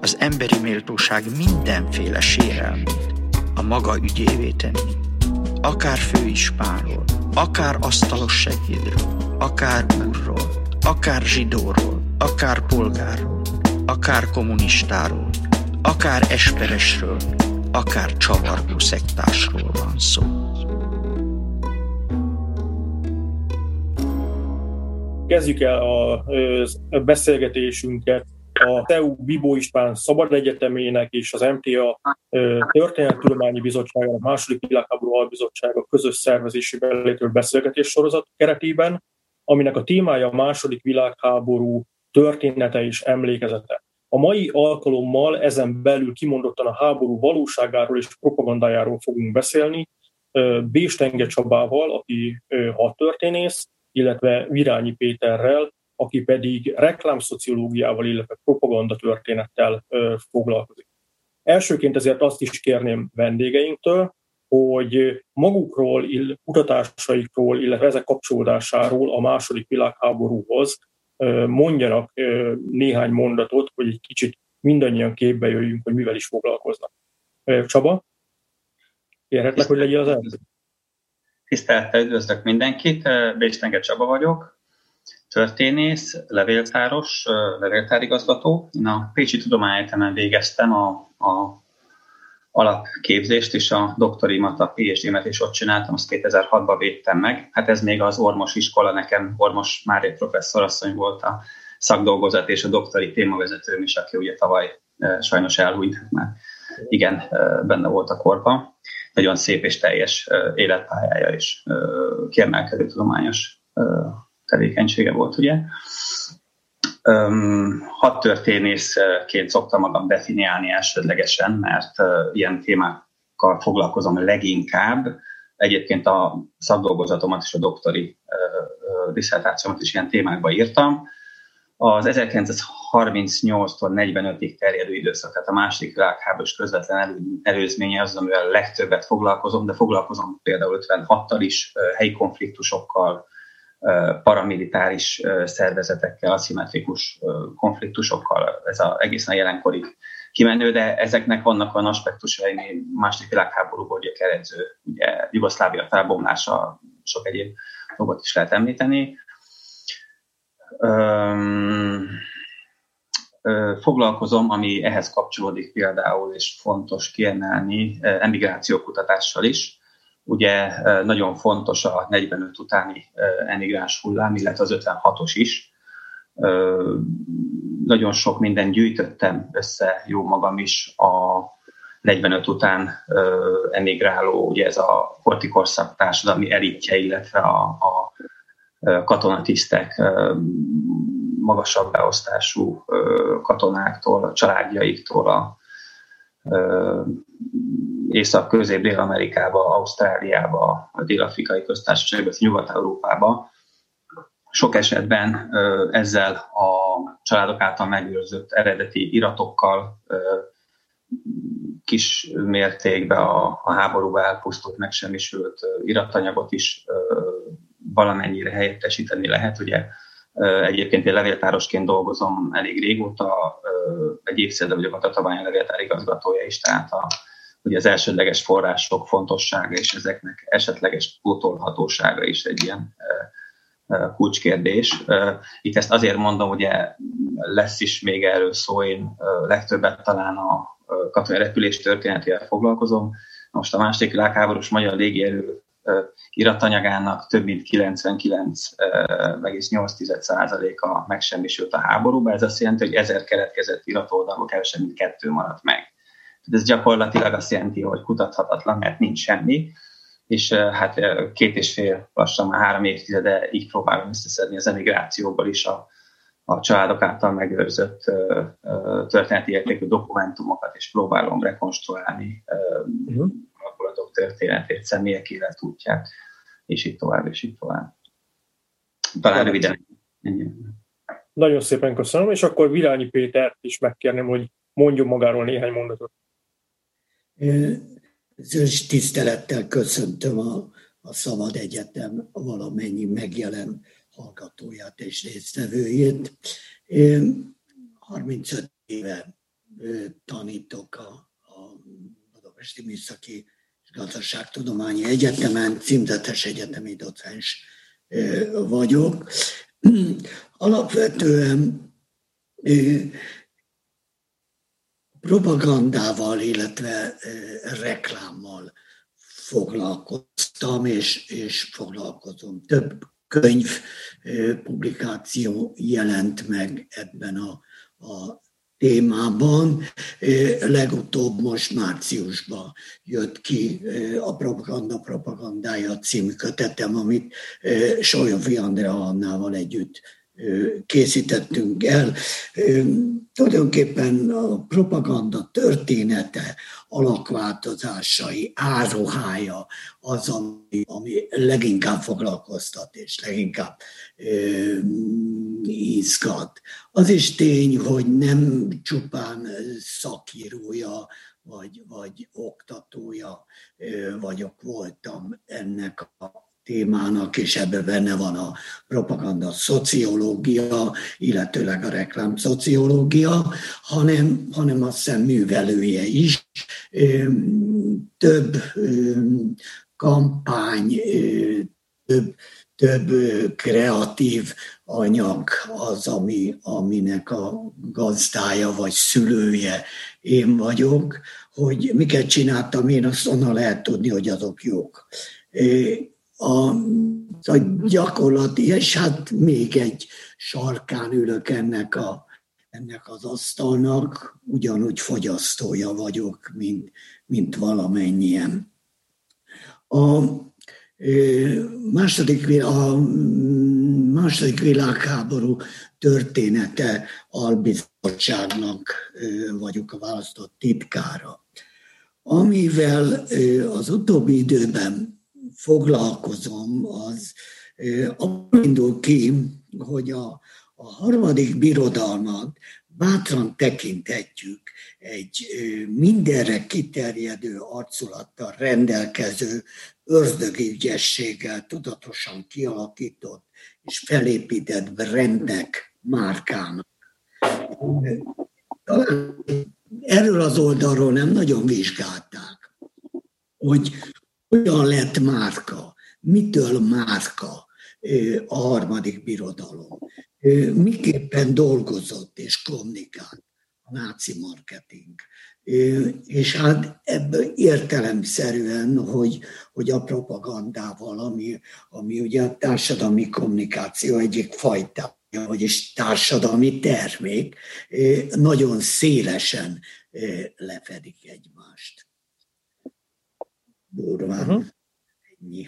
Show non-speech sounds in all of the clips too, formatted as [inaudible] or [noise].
az emberi méltóság mindenféle sérelmét a maga ügyévé tenni. Akár főispánról, akár asztalos segédről, akár úrról, akár zsidóról, akár polgárról, akár kommunistáról, akár esperesről, akár csavargó szektásról van szó. Kezdjük el a, a beszélgetésünket a TEU Bibó István Szabad Egyetemének és az MTA Történettudományi Bizottságának második világháború albizottsága közös szervezésében létrejött beszélgetés sorozat keretében, aminek a témája a második világháború története és emlékezete. A mai alkalommal ezen belül kimondottan a háború valóságáról és propagandájáról fogunk beszélni, Béstenge Csabával, aki hadtörténész, illetve Virányi Péterrel, aki pedig reklámszociológiával, illetve propagandatörténettel foglalkozik. Elsőként ezért azt is kérném vendégeinktől, hogy magukról, kutatásaikról, illetve ezek kapcsolódásáról a második világháborúhoz mondjanak néhány mondatot, hogy egy kicsit mindannyian képbe jöjjünk, hogy mivel is foglalkoznak. Csaba, kérhetlek, hogy legyél az első? Tisztelettel üdvözlök mindenkit, Béstenge Csaba vagyok, történész, levéltáros, levéltárigazgató. Én a Pécsi Tudományegyetemen végeztem a, a alapképzést, és a doktorimat, a PhD-met is ott csináltam, azt 2006-ban védtem meg. Hát ez még az Ormos iskola, nekem Ormos Mária professzorasszony volt a szakdolgozat és a doktori témavezetőm is, aki ugye tavaly sajnos elhúnyt, hát már igen, benne volt a korban. Nagyon szép és teljes életpályája és kiemelkedő tudományos tevékenysége volt, ugye. Um, hat történészként szoktam magam definiálni elsődlegesen, mert ilyen témákkal foglalkozom leginkább. Egyébként a szakdolgozatomat és a doktori diszertációmat is ilyen témákba írtam. Az 1938-tól 45-ig terjedő időszak, tehát a második világháborús közvetlen elő, előzménye az, amivel legtöbbet foglalkozom, de foglalkozom például 56-tal is, helyi konfliktusokkal, paramilitáris szervezetekkel, aszimmetrikus konfliktusokkal, ez az egészen jelenkori kimenő, de ezeknek vannak olyan aspektusai, ami második világháborúból ugye keredző, ugye Jugoszlávia felbomlása, sok egyéb dolgot is lehet említeni. Öm, foglalkozom, ami ehhez kapcsolódik például, és fontos kiemelni, emigrációkutatással is Ugye nagyon fontos a 45 utáni emigráns hullám, illetve az 56-os is. Nagyon sok minden gyűjtöttem össze, jó magam is, a 45 után emigráló, ugye ez a kortikorszak társadalmi elitje, illetve a, a katonatisztek, magasabb beosztású katonáktól, a családjaiktól, a Észak-Közép-Dél-Amerikába, Ausztráliába, a Dél-Afrikai Köztársaságba, Nyugat-Európába. Sok esetben ezzel a családok által megőrzött eredeti iratokkal kis mértékben a, a háborúba elpusztult, megsemmisült iratanyagot is valamennyire helyettesíteni lehet. Ugye Egyébként én levéltárosként dolgozom elég régóta, egy évszázad vagyok a Tatabánya levéltár igazgatója is, tehát a, ugye az elsődleges források fontossága és ezeknek esetleges pótolhatósága is egy ilyen kulcskérdés. Itt ezt azért mondom, ugye lesz is még erről szó, én legtöbbet talán a katonai repülés történetével foglalkozom. Most a második világháborús magyar légierő iratanyagának több mint 99,8%-a megsemmisült a háborúba. Ez azt jelenti, hogy ezer keletkezett iratoldalból kevesebb, mint kettő maradt meg. Ez gyakorlatilag azt jelenti, hogy kutathatatlan, mert nincs semmi, és hát két és fél, lassan már három évtizede így próbálom összeszedni az emigrációból is a, a családok által megőrzött történeti értékű dokumentumokat, és próbálom rekonstruálni uh-huh. A történetét, személyek életútját, és így tovább, és így tovább. Talán röviden. Nagyon szépen köszönöm, és akkor Virányi Péter is megkérném, hogy mondjon magáról néhány mondatot. Zöld tisztelettel köszöntöm a, a Szabad Egyetem valamennyi megjelent hallgatóját és résztvevőjét. Én 35 éve tanítok a, a Budapesti Műszaki Gazdaságtudományi Egyetemen, címzetes egyetemi docens vagyok. Alapvetően propagandával, illetve reklámmal foglalkoztam, és, és foglalkozom. Több könyv publikáció jelent meg ebben a, a témában. Legutóbb most márciusban jött ki a Propaganda Propagandája című kötetem, amit Solyofi Andrea Annával együtt készítettünk el. Tulajdonképpen a propaganda története, alakváltozásai, áruhája az, ami, ami leginkább foglalkoztat és leginkább ö, izgat. Az is tény, hogy nem csupán szakírója vagy, vagy oktatója vagyok, voltam ennek a témának, és ebben benne van a propaganda szociológia, illetőleg a reklám szociológia, hanem, hanem azt hiszem művelője is. Több kampány, több, több kreatív anyag az, ami, aminek a gazdája vagy szülője én vagyok, hogy miket csináltam én, azt onnan lehet tudni, hogy azok jók a, a gyakorlati, és hát még egy sarkán ülök ennek, a, ennek az asztalnak, ugyanúgy fogyasztója vagyok, mint, mint valamennyien. A második, a második világháború története albizottságnak vagyok a választott titkára, amivel az utóbbi időben foglalkozom, az abból indul ki, hogy a, a harmadik birodalmat bátran tekinthetjük egy mindenre kiterjedő arculattal rendelkező, ördögi ügyességgel tudatosan kialakított és felépített brandnek, márkának. Erről az oldalról nem nagyon vizsgálták, hogy hogyan lett márka, mitől márka a harmadik birodalom, miképpen dolgozott és kommunikált a náci marketing. És hát ebből értelemszerűen, hogy, hogy a propagandával, ami, ami ugye a társadalmi kommunikáció egyik fajta, vagyis társadalmi termék, nagyon szélesen lefedik egymást durván. Uh-huh. Ennyi.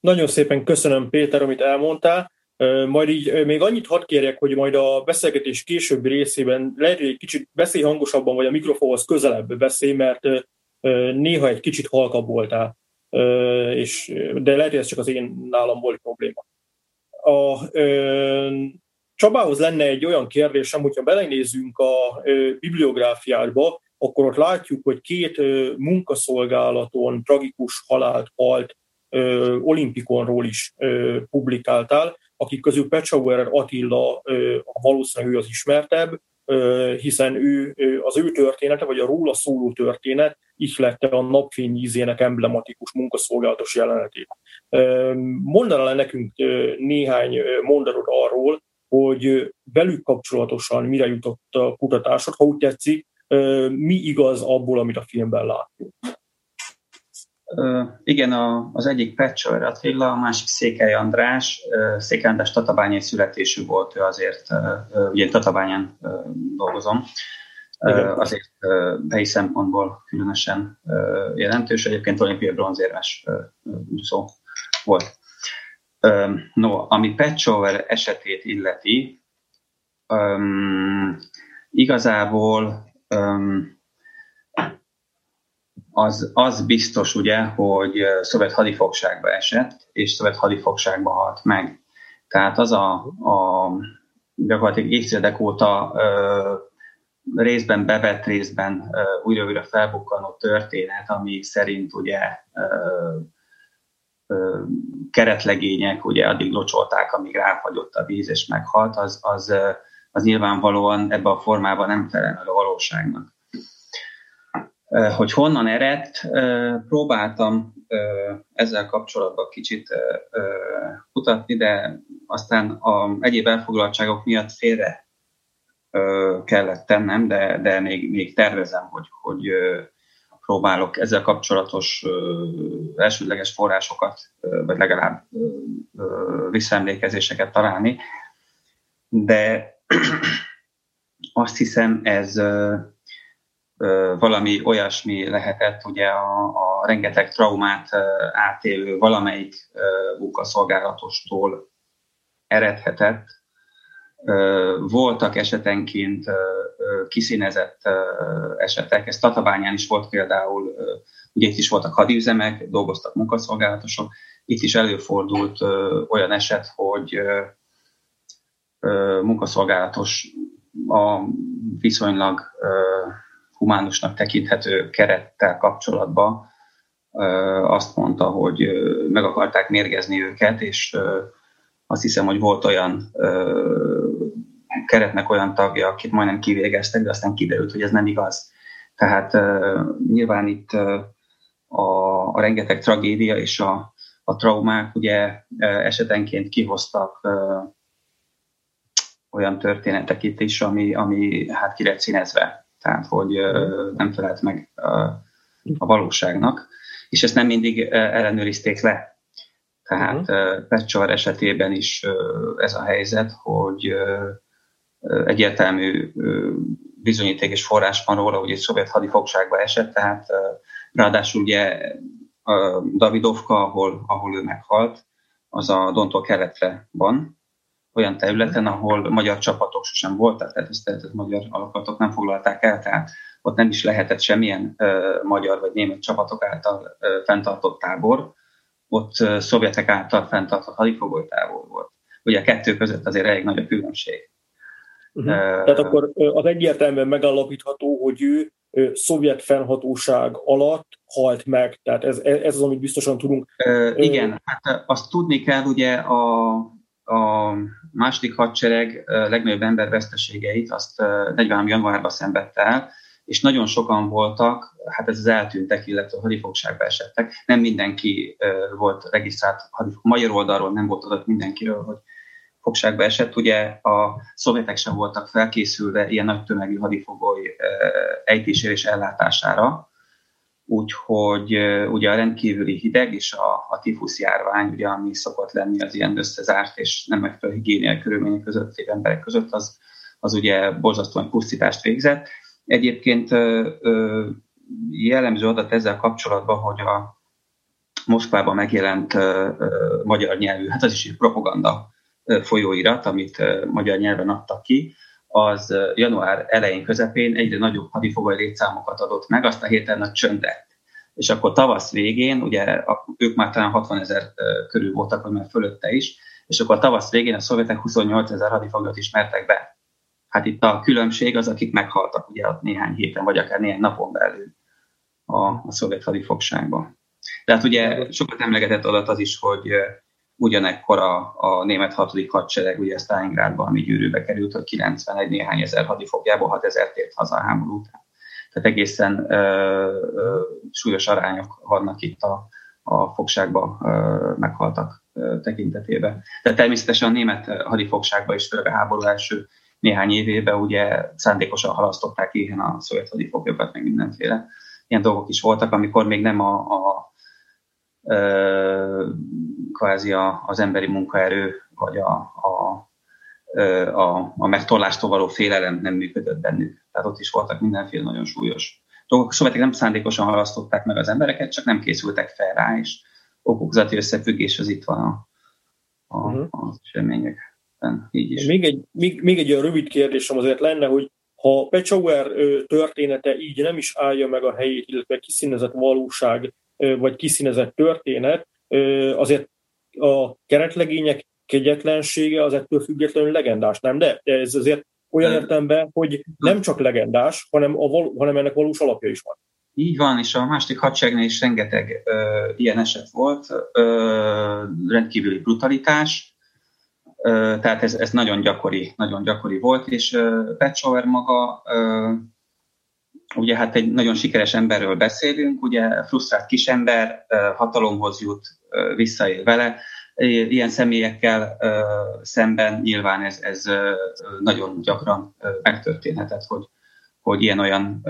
Nagyon szépen köszönöm, Péter, amit elmondtál. Majd így még annyit hadd kérjek, hogy majd a beszélgetés későbbi részében lehet, hogy egy kicsit beszélj hangosabban, vagy a mikrofonhoz közelebb beszélj, mert néha egy kicsit halkabb voltál, és, de lehet, hogy ez csak az én nálam volt probléma. A, Csabához lenne egy olyan kérdésem, hogyha belenézünk a bibliográfiádba, akkor ott látjuk, hogy két munkaszolgálaton tragikus halált halt olimpikonról is publikáltál, akik közül Pecsauer Attila valószínűleg ő az ismertebb, hiszen ő, az ő története, vagy a róla szóló történet ihlette a napfényízének emblematikus munkaszolgálatos jelenetét. Mondaná le nekünk néhány mondatot arról, hogy velük kapcsolatosan mire jutott a kutatásod, ha úgy tetszik, mi igaz abból, amit a filmben látunk? Uh, igen, a, az egyik Pecsor Attila, a másik Székely András. Székely András tatabányai születésű volt, ő azért, ugye tatabányán dolgozom, uh, azért helyi szempontból különösen jelentős. Egyébként olimpiai bronzérmes úszó volt. No, ami Petschower esetét illeti, igazából az, az biztos ugye, hogy szovjet hadifogságba esett, és szovjet hadifogságba halt meg. Tehát az a, a gyakorlatilag évtizedek óta ö, részben bevett, részben újra-újra felbukkanó történet, ami szerint ugye ö, ö, keretlegények ugye addig locsolták, amíg ráfagyott a víz és meghalt, az, az, az nyilvánvalóan ebben a formában nem felel meg a valóságnak. Hogy honnan eredt, próbáltam ezzel kapcsolatban kicsit kutatni, de aztán a egyéb elfoglaltságok miatt félre kellett tennem, de, de még, még tervezem, hogy, hogy próbálok ezzel kapcsolatos elsődleges forrásokat, vagy legalább visszaemlékezéseket találni. De [clears throat] azt hiszem, ez valami olyasmi lehetett, ugye a, a rengeteg traumát átélő valamelyik munkaszolgálatostól eredhetett. Voltak esetenként kiszínezett esetek, ez Tatabányán is volt például, ugye itt is voltak hadüzemek, dolgoztak munkaszolgálatosok, itt is előfordult olyan eset, hogy munkaszolgálatos a viszonylag humánusnak tekinthető kerettel kapcsolatban azt mondta, hogy meg akarták mérgezni őket, és azt hiszem, hogy volt olyan keretnek olyan tagja, akit majdnem kivégeztek, de aztán kiderült, hogy ez nem igaz. Tehát nyilván itt a, a rengeteg tragédia és a, a traumák ugye esetenként kihoztak olyan történetek itt is, ami, ami hát ki lett színezve tehát hogy nem felelt meg a valóságnak, és ezt nem mindig ellenőrizték le. Tehát uh-huh. Pecsavar esetében is ez a helyzet, hogy egyértelmű bizonyíték és forrás van róla, hogy egy szovjet hadifogságba esett, tehát ráadásul ugye Davidovka, ahol, ahol ő meghalt, az a Dontól keletre van, olyan területen, ahol magyar csapatok sosem voltak, tehát ezt, ezt magyar alapatok nem foglalták el, tehát ott nem is lehetett semmilyen ö, magyar vagy német csapatok által ö, fenntartott tábor, ott ö, szovjetek által fenntartott hadifogolytábor volt. Ugye a kettő között azért elég nagy a különbség. Uh-huh. Uh, Tehát akkor az egyértelműen megállapítható, hogy ő szovjet fennhatóság alatt halt meg. Tehát ez, ez az, amit biztosan tudunk. Uh, igen, hát azt tudni kell, ugye a, a második hadsereg legnagyobb emberveszteségeit azt 43. januárban szenvedte el, és nagyon sokan voltak, hát ez az eltűntek, illetve hadifogságba esettek. Nem mindenki volt regisztrált hadifog. Magyar oldalról nem volt adat mindenkiről, hogy fogságba esett. Ugye a szovjetek sem voltak felkészülve ilyen nagy tömegű hadifogoly ejtésére és ellátására, úgyhogy ugye a rendkívüli hideg és a, a tifusz járvány, ugye, ami szokott lenni az ilyen összezárt és nem megfelelő higiéniai körülmények között lévő emberek között, az, az ugye borzasztóan pusztítást végzett. Egyébként jellemző adat ezzel kapcsolatban, hogy a Moszkvában megjelent magyar nyelvű, hát az is egy propaganda folyóirat, amit magyar nyelven adtak ki, az január elején, közepén egyre nagyobb hadifogoly létszámokat adott meg, azt a héten nagy csöndet. És akkor tavasz végén, ugye ők már talán 60 ezer körül voltak, vagy már fölötte is, és akkor a tavasz végén a szovjetek 28 ezer hadifoglyot ismertek be. Hát itt a különbség az, akik meghaltak ugye ott néhány héten, vagy akár néhány napon belül a, a szovjet hadifogságban. De hát ugye sokat emlegetett adat az is, hogy ugyanekkor a, a német hatodik hadsereg, ugye Stalingrádban, ami gyűrűbe került, hogy 91 néhány ezer hadifogjából 6 ezer tért haza a háború után. Tehát egészen ö, ö, súlyos arányok vannak itt a, a fogságba ö, meghaltak ö, tekintetében. De természetesen a német hadifogságba is, főleg a háború első néhány évében ugye szándékosan halasztották éhen a szovjet hadifoglyokat, meg mindenféle ilyen dolgok is voltak, amikor még nem a, a kvázi a, az emberi munkaerő, vagy a, a, a, a megtorlástól való félelem nem működött bennük. Tehát ott is voltak mindenféle nagyon súlyos dolgok. A szovjetek nem szándékosan halasztották meg az embereket, csak nem készültek fel rá, és okokozati összefüggés az itt van a, a, uh-huh. az események tulajdonképpen így is. Még egy, még, még egy olyan rövid kérdésem azért lenne, hogy ha Pechauer története így nem is állja meg a helyét, illetve kiszínezett valóság, vagy kiszínezett történet, azért a keretlegények kegyetlensége az ettől függetlenül legendás, nem? De ez azért olyan értelemben, hogy nem csak legendás, hanem, a, hanem ennek valós alapja is van. Így van, és a második hadseregnél is rengeteg ö, ilyen eset volt, ö, rendkívüli brutalitás, ö, tehát ez, ez nagyon gyakori, nagyon gyakori volt, és Petsauer maga, ö, ugye hát egy nagyon sikeres emberről beszélünk, ugye frusztrált kisember, hatalomhoz jut, visszaél vele, ilyen személyekkel szemben nyilván ez, ez nagyon gyakran megtörténhetett, hogy, hogy ilyen-olyan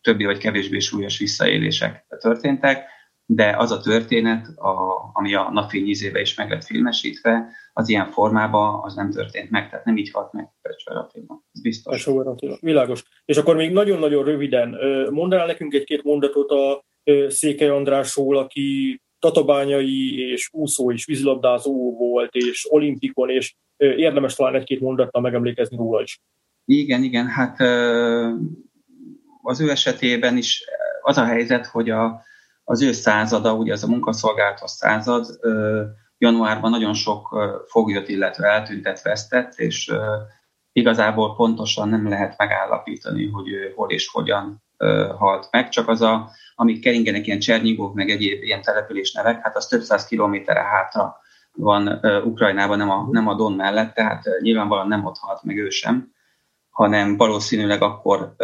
többi vagy kevésbé súlyos visszaélések történtek, de az a történet, a, ami a napfény ízébe is meg lett filmesítve, az ilyen formában az nem történt meg, tehát nem így halt meg Pecsver Attila. Ez biztos. Pecsver Attila. Világos. És akkor még nagyon-nagyon röviden, mondanál nekünk egy-két mondatot a Székely Andrásról, aki tatabányai és úszó és vízilabdázó volt, és olimpikon, és érdemes talán egy-két mondattal megemlékezni róla is. Igen, igen, hát az ő esetében is az a helyzet, hogy a, az ő százada, ugye az a munkaszolgálatos század, januárban nagyon sok foglyot, illetve eltüntet vesztett, és igazából pontosan nem lehet megállapítani, hogy ő hol és hogyan halt meg, csak az a, amik keringenek ilyen Csernyigók, meg egyéb ilyen település nevek, hát az több száz kilométerre hátra van Ukrajnában, nem a, nem a Don mellett, tehát nyilvánvalóan nem ott halt meg ő sem hanem valószínűleg akkor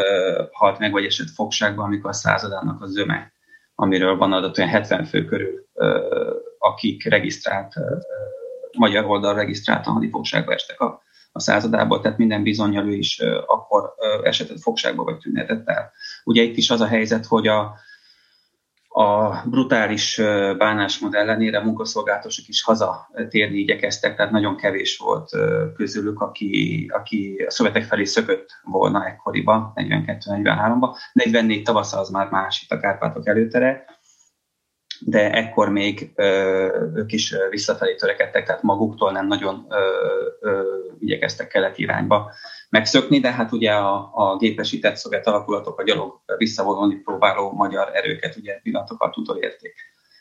halt meg, vagy esett fogságban, amikor a századának a zöme, amiről van adat olyan 70 fő körül, akik regisztrált, magyar oldal regisztrált a hadifogságba estek a, a századából, tehát minden bizonyal ő is akkor esetett fogságba, vagy tüntetett el. Ugye itt is az a helyzet, hogy a, a brutális bánásmód ellenére munkaszolgálatosok is hazatérni igyekeztek, tehát nagyon kevés volt közülük, aki, aki a szövetek felé szökött volna ekkoriban, 42-43-ban. 44 tavasz az már más itt a Kárpátok előtere, de ekkor még ők is visszafelé törekedtek, tehát maguktól nem nagyon igyekeztek kelet irányba megszökni, de hát ugye a, a gépesített szovjet alakulatok a gyalog visszavonulni próbáló magyar erőket ugye pillanatokat utolérték.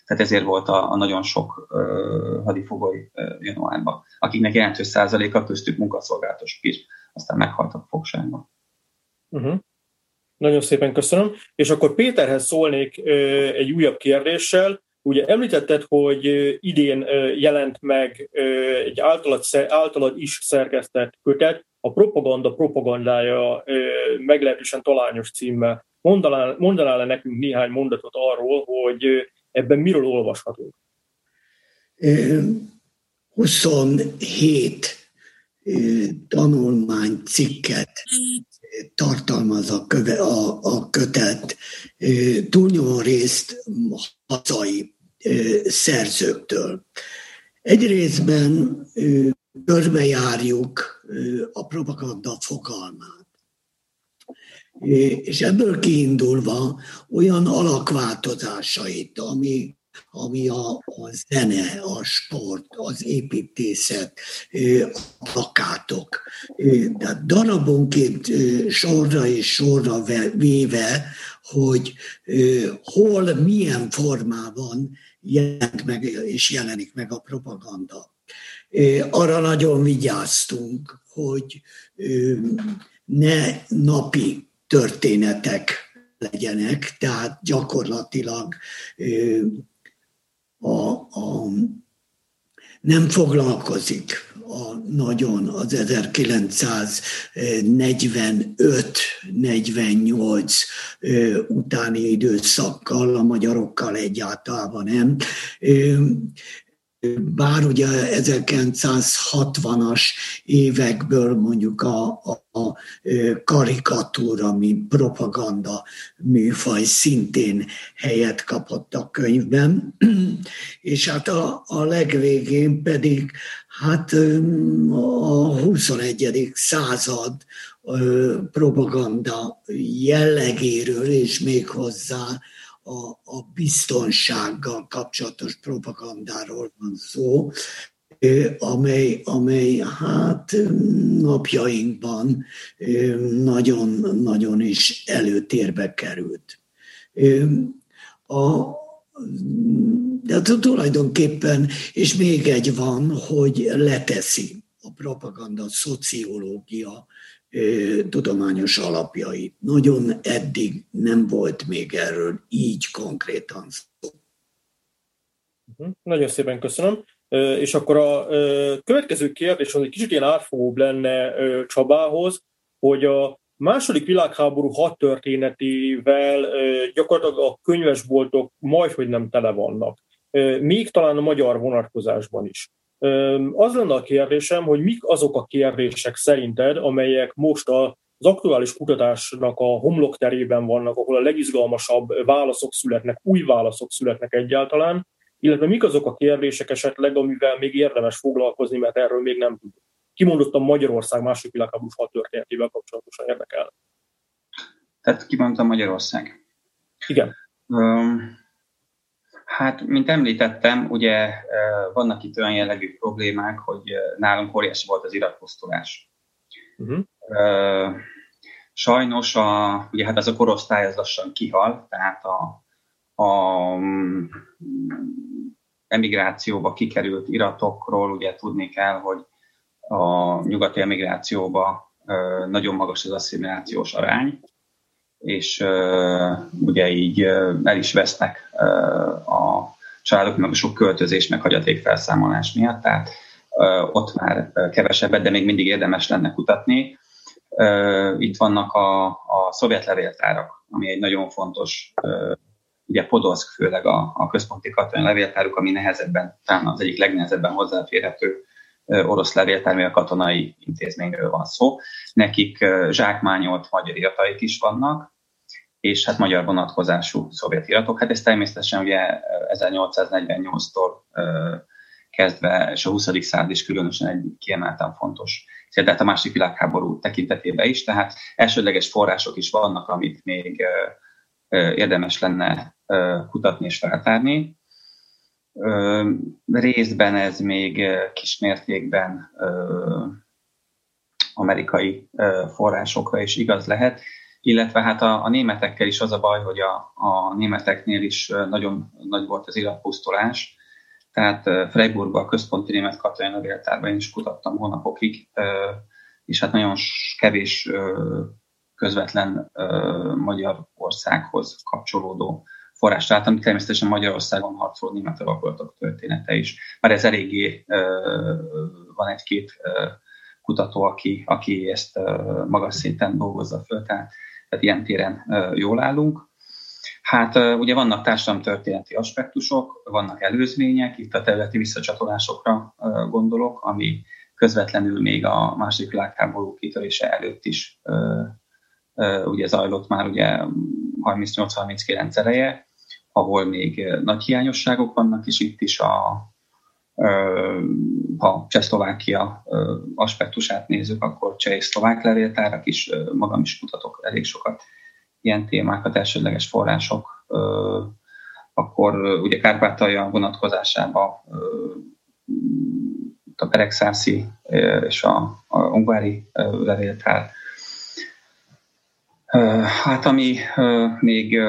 Tehát ezért volt a, a nagyon sok ö, hadifogoly ö, januárban, akiknek jelentős százaléka köztük munkaszolgálatosok is, aztán meghaltak fogságban. Uh-huh. Nagyon szépen köszönöm. És akkor Péterhez szólnék egy újabb kérdéssel. Ugye említetted, hogy idén jelent meg egy általad, általad is szerkesztett kötet, a propaganda propagandája meglehetősen talányos címmel. Mondanál, mondanál -e nekünk néhány mondatot arról, hogy ebben miről olvashatunk? 27 tanulmány cikket tartalmaz a, köve, a, a kötet, túlnyomó részt hazai szerzőktől. Egy részben körbejárjuk a propaganda fogalmát. És ebből kiindulva olyan alakváltozásait, ami, ami a, a zene, a sport, az építészet, a plakátok, de darabonként sorra és sorra véve, hogy hol, milyen formában jelent meg és jelenik meg a propaganda. Arra nagyon vigyáztunk, hogy ne napi történetek legyenek, tehát gyakorlatilag a, a, nem foglalkozik a nagyon az 1945-48 utáni időszakkal, a magyarokkal egyáltalán nem bár ugye 1960-as évekből mondjuk a, a, a karikatúra, mi propaganda műfaj szintén helyet kapott a könyvben, [clears throat] és hát a, a legvégén pedig hát a 21. század propaganda jellegéről és még hozzá a, a biztonsággal kapcsolatos propagandáról van szó. amely, amely hát napjainkban nagyon-nagyon is előtérbe került. A, de tulajdonképpen, és még egy van, hogy leteszi a propaganda szociológia tudományos alapjait. Nagyon eddig nem volt még erről így konkrétan szó. Mhm. Nagyon szépen köszönöm. És akkor a következő kérdés egy kicsit ilyen átfogóbb lenne Csabához, hogy a második világháború hat történetével gyakorlatilag a könyvesboltok majdhogy nem tele vannak. Még talán a magyar vonatkozásban is. Az lenne a kérdésem, hogy mik azok a kérdések szerinted, amelyek most az aktuális kutatásnak a homlokterében vannak, ahol a legizgalmasabb válaszok születnek, új válaszok születnek egyáltalán, illetve mik azok a kérdések esetleg, amivel még érdemes foglalkozni, mert erről még nem tudunk. Kimondottam Magyarország második világháború hat történetével kapcsolatosan érdekel. Tehát kimondtam Magyarország. Igen. Um, hát, mint említettem, ugye vannak itt olyan jellegű problémák, hogy nálunk óriási volt az iratposztolás. Uh-huh. Uh, sajnos a, ugye hát az a korosztály az lassan kihal, tehát a, a emigrációba kikerült iratokról ugye tudni kell, hogy a nyugati emigrációba nagyon magas az asszimilációs arány, és ugye így el is vesznek a családok meg a sok költözés, meg hagyatékfelszámolás miatt, tehát ott már kevesebbet, de még mindig érdemes lenne kutatni. Itt vannak a, a szovjet levéltárak, ami egy nagyon fontos ugye Podolsk főleg a, a központi katonai levéltáruk, ami nehezebben, talán az egyik legnehezebben hozzáférhető orosz levéltár, a katonai intézményről van szó. Nekik zsákmányolt magyar irataik is vannak, és hát magyar vonatkozású szovjet iratok. Hát ez természetesen ugye 1848-tól kezdve, és a 20. század is különösen egy kiemelten fontos tehát a másik világháború tekintetében is, tehát elsődleges források is vannak, amit még érdemes lenne kutatni és feltárni. Részben ez még kismértékben amerikai forrásokra is igaz lehet, illetve hát a, a németekkel is az a baj, hogy a, a németeknél is nagyon nagy volt az iratpusztulás, tehát Freiburgban, a központi német katonai levéltárban is kutattam hónapokig, és hát nagyon kevés közvetlen Magyarországhoz kapcsolódó forrás találtam, természetesen Magyarországon harcoló német alakultak története is. Már ez eléggé van egy-két kutató, aki, aki ezt magas szinten dolgozza föl, tehát, tehát ilyen téren jól állunk. Hát ugye vannak társadalomtörténeti aspektusok, vannak előzmények, itt a területi visszacsatolásokra gondolok, ami közvetlenül még a második világháború kitörése előtt is ugye zajlott már ugye 38-39 eleje, ahol még nagy hiányosságok vannak, és itt is a, ha Csehszlovákia aspektusát nézzük, akkor cseh és szlovák levéltárak is, magam is kutatok elég sokat ilyen témákat, elsődleges források, akkor ugye Kárpátalja vonatkozásában a Beregszászi és a, a Ungvári levéltár. Hát ami még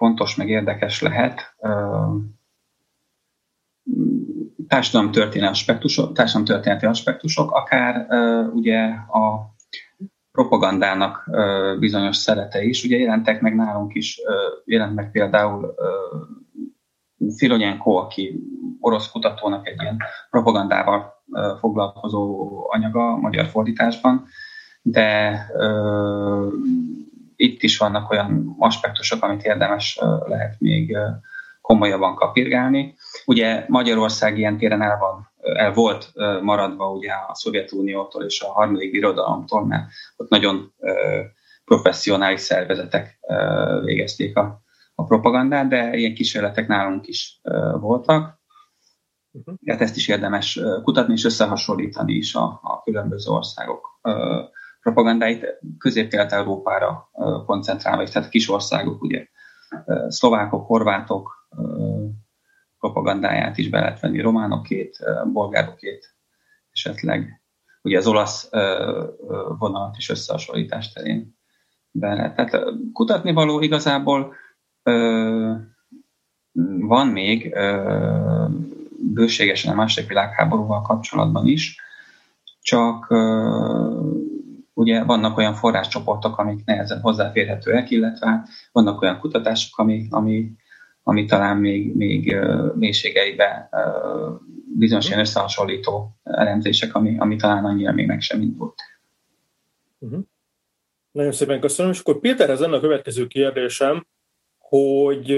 fontos, meg érdekes lehet, társadalomtörténeti aspektusok, társadalomtörténeti aspektusok, akár ugye a propagandának bizonyos szerete is. Ugye jelentek meg nálunk is, jelent meg például Filonyenko, aki orosz kutatónak egy ilyen propagandával foglalkozó anyaga magyar fordításban, de itt is vannak olyan aspektusok, amit érdemes lehet még komolyabban kapirgálni. Ugye Magyarország ilyen téren el, van, el volt maradva ugye a Szovjetuniótól és a harmadik birodalomtól, mert ott nagyon professzionális szervezetek végezték a, a propagandát, de ilyen kísérletek nálunk is voltak. Uh-huh. Hát ezt is érdemes kutatni és összehasonlítani is a, a különböző országok propagandáit közép-kelet-európára koncentrálva, tehát kis országok, ugye szlovákok, horvátok, propagandáját is be lehet venni, románokét, bolgárokét esetleg. Ugye az olasz vonalat is összehasonlítás terén be lehet. Tehát kutatni való igazából van még bőségesen a második világháborúval kapcsolatban is, csak ugye vannak olyan forráscsoportok, amik nehezen hozzáférhetőek, illetve hát vannak olyan kutatások, ami, ami, ami talán még, még mélységeibe bizonyos ilyen összehasonlító elemzések, ami, ami talán annyira még meg sem indult. Uh-huh. Nagyon szépen köszönöm. És akkor Péter, ez lenne a következő kérdésem, hogy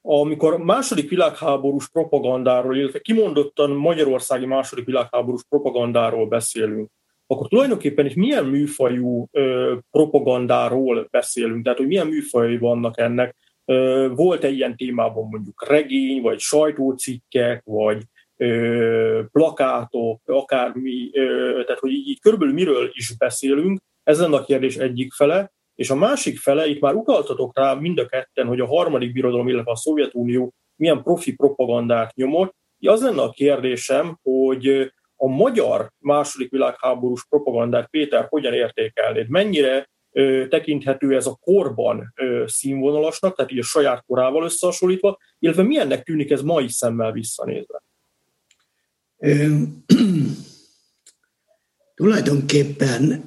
amikor második világháborús propagandáról, illetve kimondottan magyarországi második világháborús propagandáról beszélünk, akkor tulajdonképpen is milyen műfajú ö, propagandáról beszélünk, tehát hogy milyen műfajai vannak ennek. Ö, volt-e ilyen témában mondjuk regény, vagy sajtócikkek, vagy ö, plakátok, akármi, ö, tehát hogy így, így körülbelül miről is beszélünk, ez lenne a kérdés egyik fele, és a másik fele, itt már utaltatok rá mind a ketten, hogy a harmadik birodalom, illetve a Szovjetunió milyen profi propagandát nyomott. Az lenne a kérdésem, hogy a magyar második világháborús propagandát, Péter, hogyan értékelnéd? Mennyire ö, tekinthető ez a korban ö, színvonalasnak, tehát így a saját korával összehasonlítva, illetve milyennek tűnik ez mai szemmel visszanézve? [clears throat] tulajdonképpen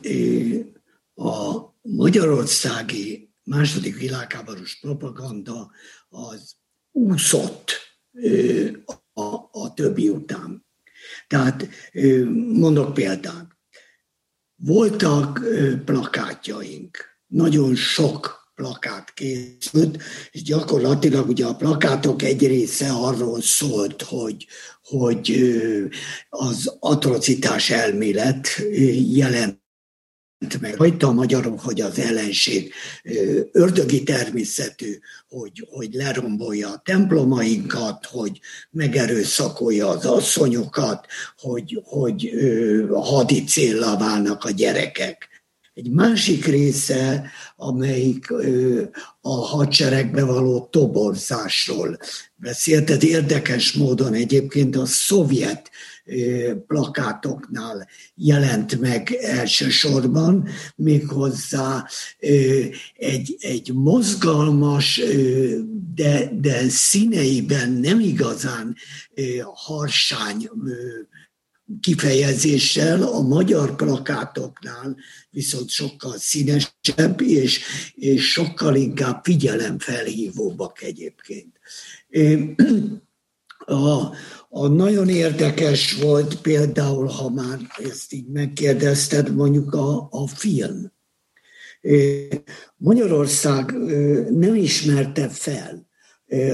a magyarországi második világháborús propaganda az úszott a, a többi után. Tehát mondok példát. Voltak plakátjaink, nagyon sok plakát készült, és gyakorlatilag ugye a plakátok egy része arról szólt, hogy, hogy az atrocitás elmélet jelent meg hagyta a magyarok, hogy az ellenség ördögi természetű, hogy, hogy lerombolja a templomainkat, hogy megerőszakolja az asszonyokat, hogy, hogy hadi célra válnak a gyerekek. Egy másik része, amelyik a hadseregbe való toborzásról beszélt, ez érdekes módon egyébként a szovjet plakátoknál jelent meg elsősorban, méghozzá egy, egy mozgalmas, de, de színeiben nem igazán harsány kifejezéssel, a magyar plakátoknál viszont sokkal színesebb, és, és sokkal inkább figyelemfelhívóbbak egyébként. [clears throat] A, a nagyon érdekes volt például, ha már ezt így megkérdezted, mondjuk a, a film. Magyarország nem ismerte fel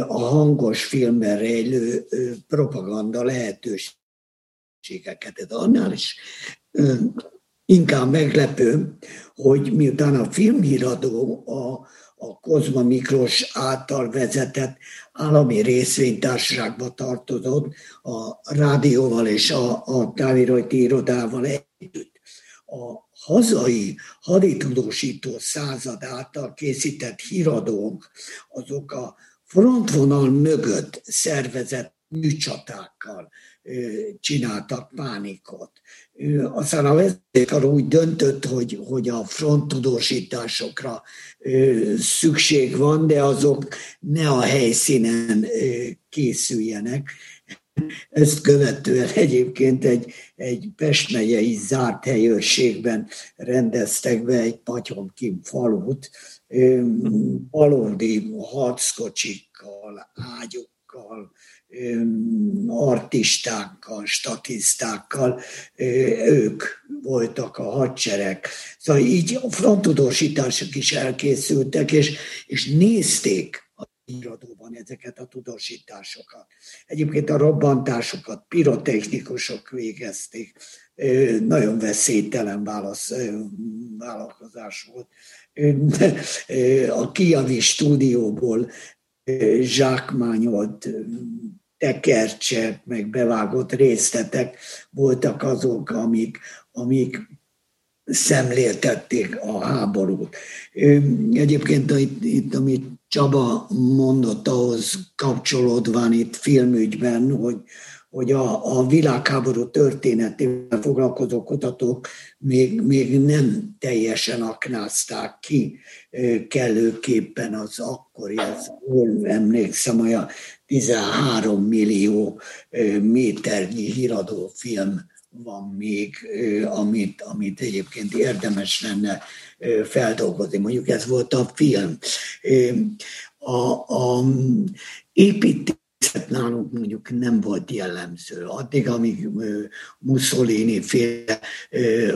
a hangos filmben rejlő propaganda lehetőségeket. De annál is inkább meglepő, hogy miután a filmhíradó a a Kozma Miklós által vezetett állami részvénytársaságba tartozott a rádióval és a, a távirajti irodával együtt. A hazai haditudósító század által készített híradók, azok a frontvonal mögött szervezett műcsatákkal csináltak pánikot. Aztán a vezérkar úgy döntött, hogy, hogy a fronttudósításokra szükség van, de azok ne a helyszínen készüljenek. Ezt követően egyébként egy, egy Pest megyei zárt helyőrségben rendeztek be egy Patyomkin falut, valódi harckocsikkal, ágyokkal, artistákkal, statisztákkal, ők voltak a hadsereg. Szóval így a fronttudósítások is elkészültek, és, és nézték a íradóban ezeket a tudósításokat. Egyébként a robbantásokat pirotechnikusok végezték, nagyon veszélytelen válasz, vállalkozás volt. A Kiavi stúdióból zsákmányolt tekercsek, meg bevágott részletek voltak azok, amik, amik szemléltették a háborút. Egyébként itt, itt amit Csaba mondott, ahhoz kapcsolódván itt filmügyben, hogy, hogy a, a világháború történetével foglalkozó kutatók még, még nem teljesen aknázták ki kellőképpen az akkori, az, emlékszem, olyan 13 millió méternyi híradó film van még, amit, amit egyébként érdemes lenne feldolgozni. Mondjuk ez volt a film. A, a építés nálunk mondjuk nem volt jellemző. Addig, amíg Mussolini féle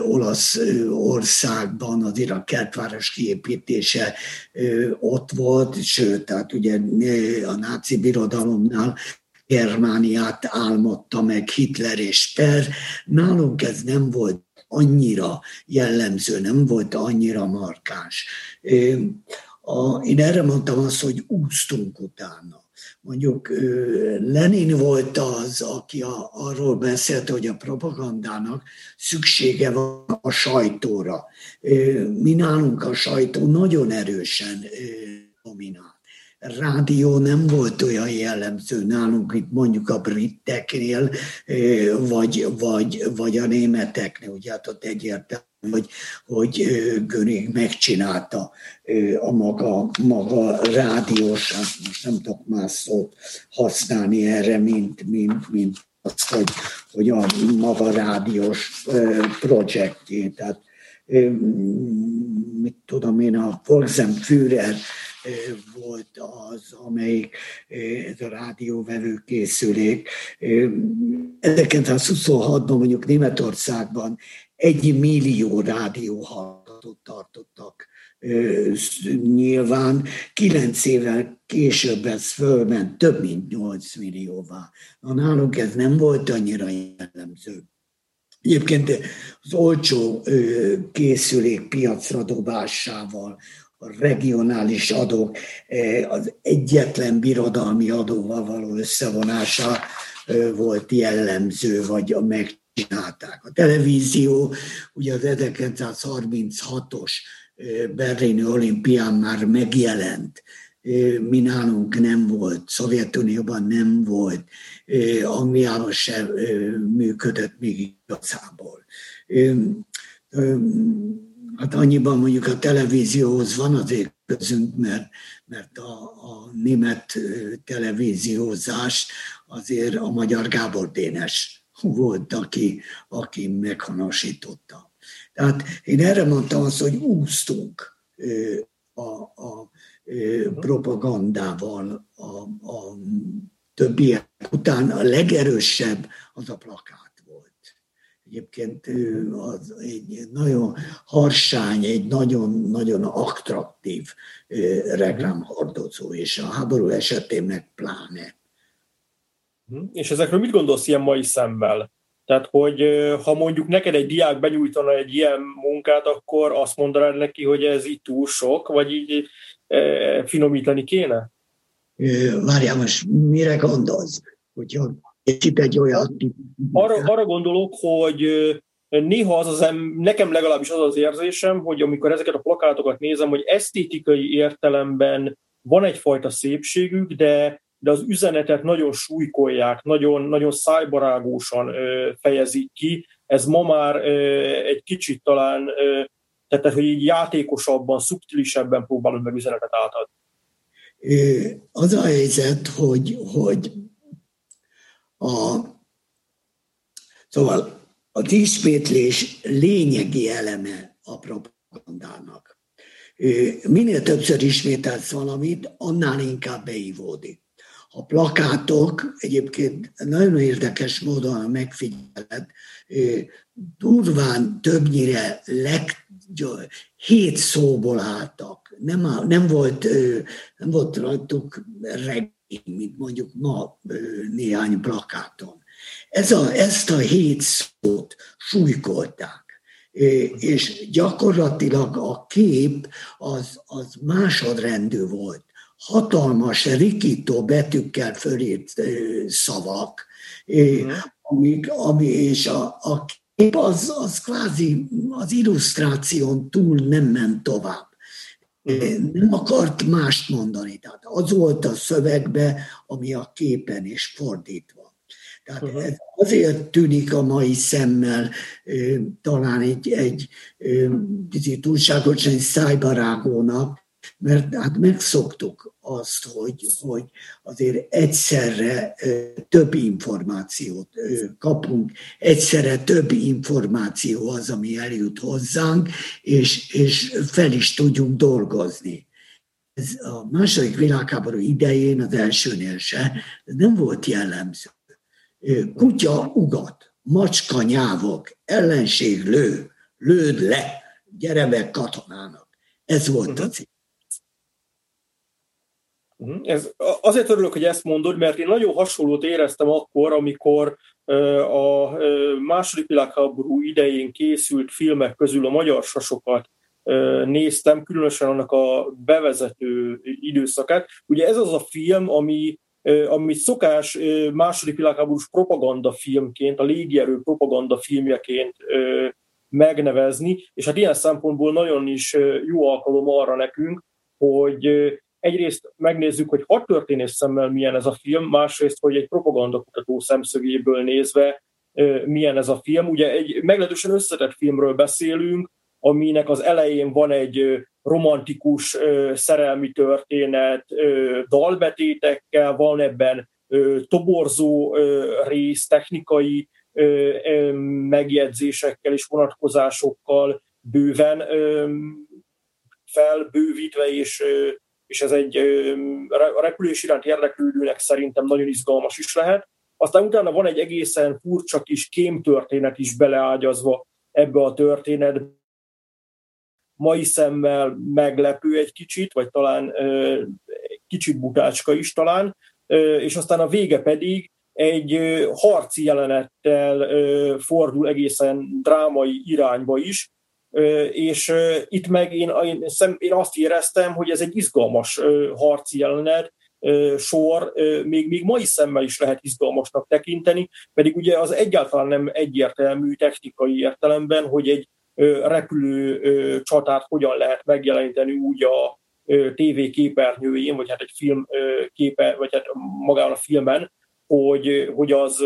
olasz országban az irak kertváros kiépítése ott volt, sőt, tehát ugye a náci birodalomnál Germániát álmodta meg Hitler és Per. Nálunk ez nem volt annyira jellemző, nem volt annyira markáns. Én erre mondtam azt, hogy úsztunk utána. Mondjuk Lenin volt az, aki a, arról beszélt, hogy a propagandának szüksége van a sajtóra. Mi nálunk a sajtó nagyon erősen dominál rádió nem volt olyan jellemző nálunk, itt mondjuk a briteknél, vagy, vagy, vagy a németeknél, ugye hát ott egyértelmű, hogy, hogy Göring megcsinálta a maga, maga rádiós, most nem tudok más szót használni erre, mint, mint, mint azt, hogy, hogy a maga rádiós projektjét, tehát mit tudom én, a Volksempführer volt az, amelyik ez a rádióvevő készülék. 1926-ban mondjuk Németországban egy millió rádióhallgatót tartottak nyilván kilenc évvel később ez fölment több mint 8 millióvá. Na, nálunk ez nem volt annyira jellemző. Egyébként az olcsó készülék piacra dobásával, a regionális adók az egyetlen birodalmi adóval való összevonása volt jellemző, vagy megcsinálták. A televízió ugye az 1936-os eh, berlini olimpián már megjelent, mi nálunk nem volt, Szovjetunióban nem volt, Angliában sem működött még igazából. Hát annyiban mondjuk a televízióhoz van azért közünk, mert, mert a, a német televíziózás azért a magyar Gábor Dénes volt, aki, aki meghonosította. Tehát én erre mondtam azt, hogy úsztunk a, a propagandával a, a többiek után a legerősebb az a plakát. Egyébként az egy nagyon harsány, egy nagyon-nagyon attraktív reklámhordozó, és a háború esetén meg pláne. Hm? És ezekről mit gondolsz ilyen mai szemmel? Tehát, hogy ha mondjuk neked egy diák benyújtana egy ilyen munkát, akkor azt mondanád neki, hogy ez itt túl sok, vagy így e, finomítani kéne? Várjál, most mire gondolsz? Hogyha itt egy olyan... Arra, arra gondolok, hogy néha az az, nekem legalábbis az az érzésem, hogy amikor ezeket a plakátokat nézem, hogy esztétikai értelemben van egyfajta szépségük, de, de az üzenetet nagyon súlykolják, nagyon, nagyon szájbarágósan fejezik ki. Ez ma már egy kicsit talán, tehát hogy így játékosabban, szubtilisebben próbálunk meg üzenetet átadni. Az a helyzet, hogy, hogy a, szóval az ismétlés lényegi eleme a propagandának. Minél többször ismételsz valamit, annál inkább beívódik. A plakátok egyébként nagyon érdekes módon, a megfigyeled, durván többnyire leg, hét szóból álltak. Nem, nem, volt, nem volt rajtuk reg, mint mondjuk ma néhány plakáton. Ez a, ezt a hét szót súlykolták, és gyakorlatilag a kép az, az másodrendű volt. Hatalmas, rikító betűkkel fölírt szavak, amik, ami, és a, a Épp az, az kvázi az illusztráción túl nem ment tovább. Nem akart mást mondani. Tehát az volt a szövegbe, ami a képen is fordítva. Tehát uh-huh. ez azért tűnik a mai szemmel talán egy, egy, egy túlságosan szájbarágónak, mert hát megszoktuk azt, hogy, hogy azért egyszerre több információt kapunk, egyszerre több információ az, ami eljut hozzánk, és, és fel is tudjunk dolgozni. Ez a második világháború idején, az elsőnél se, ez nem volt jellemző. Kutya ugat, macska nyávok, ellenség lő, lőd le, gyere meg katonának. Ez volt uh-huh. a cél. Mhm. Ez, azért örülök, hogy ezt mondod, mert én nagyon hasonlót éreztem akkor, amikor a második világháború idején készült filmek közül a magyar sasokat néztem, különösen annak a bevezető időszakát. Ugye ez az a film, ami, ami szokás második világháborús propaganda filmként, a légierő propaganda filmjeként megnevezni, és hát ilyen szempontból nagyon is jó alkalom arra nekünk, hogy egyrészt megnézzük, hogy hat történész szemmel milyen ez a film, másrészt, hogy egy propagandakutató szemszögéből nézve milyen ez a film. Ugye egy meglehetősen összetett filmről beszélünk, aminek az elején van egy romantikus szerelmi történet dalbetétekkel, van ebben toborzó rész, technikai megjegyzésekkel és vonatkozásokkal bőven felbővítve és és ez egy a repülés iránt érdeklődőnek szerintem nagyon izgalmas is lehet. Aztán utána van egy egészen furcsa kis kémtörténet is beleágyazva ebbe a történet. Mai szemmel meglepő egy kicsit, vagy talán kicsit butácska is talán, és aztán a vége pedig egy harci jelenettel fordul egészen drámai irányba is, és itt meg én, én, én azt éreztem, hogy ez egy izgalmas harci jelenet, sor, még, még mai szemmel is lehet izgalmasnak tekinteni, pedig ugye az egyáltalán nem egyértelmű technikai értelemben, hogy egy repülő csatát hogyan lehet megjeleníteni úgy a TV képernyőjén, vagy hát egy film képe, vagy hát magán a filmen, hogy, hogy az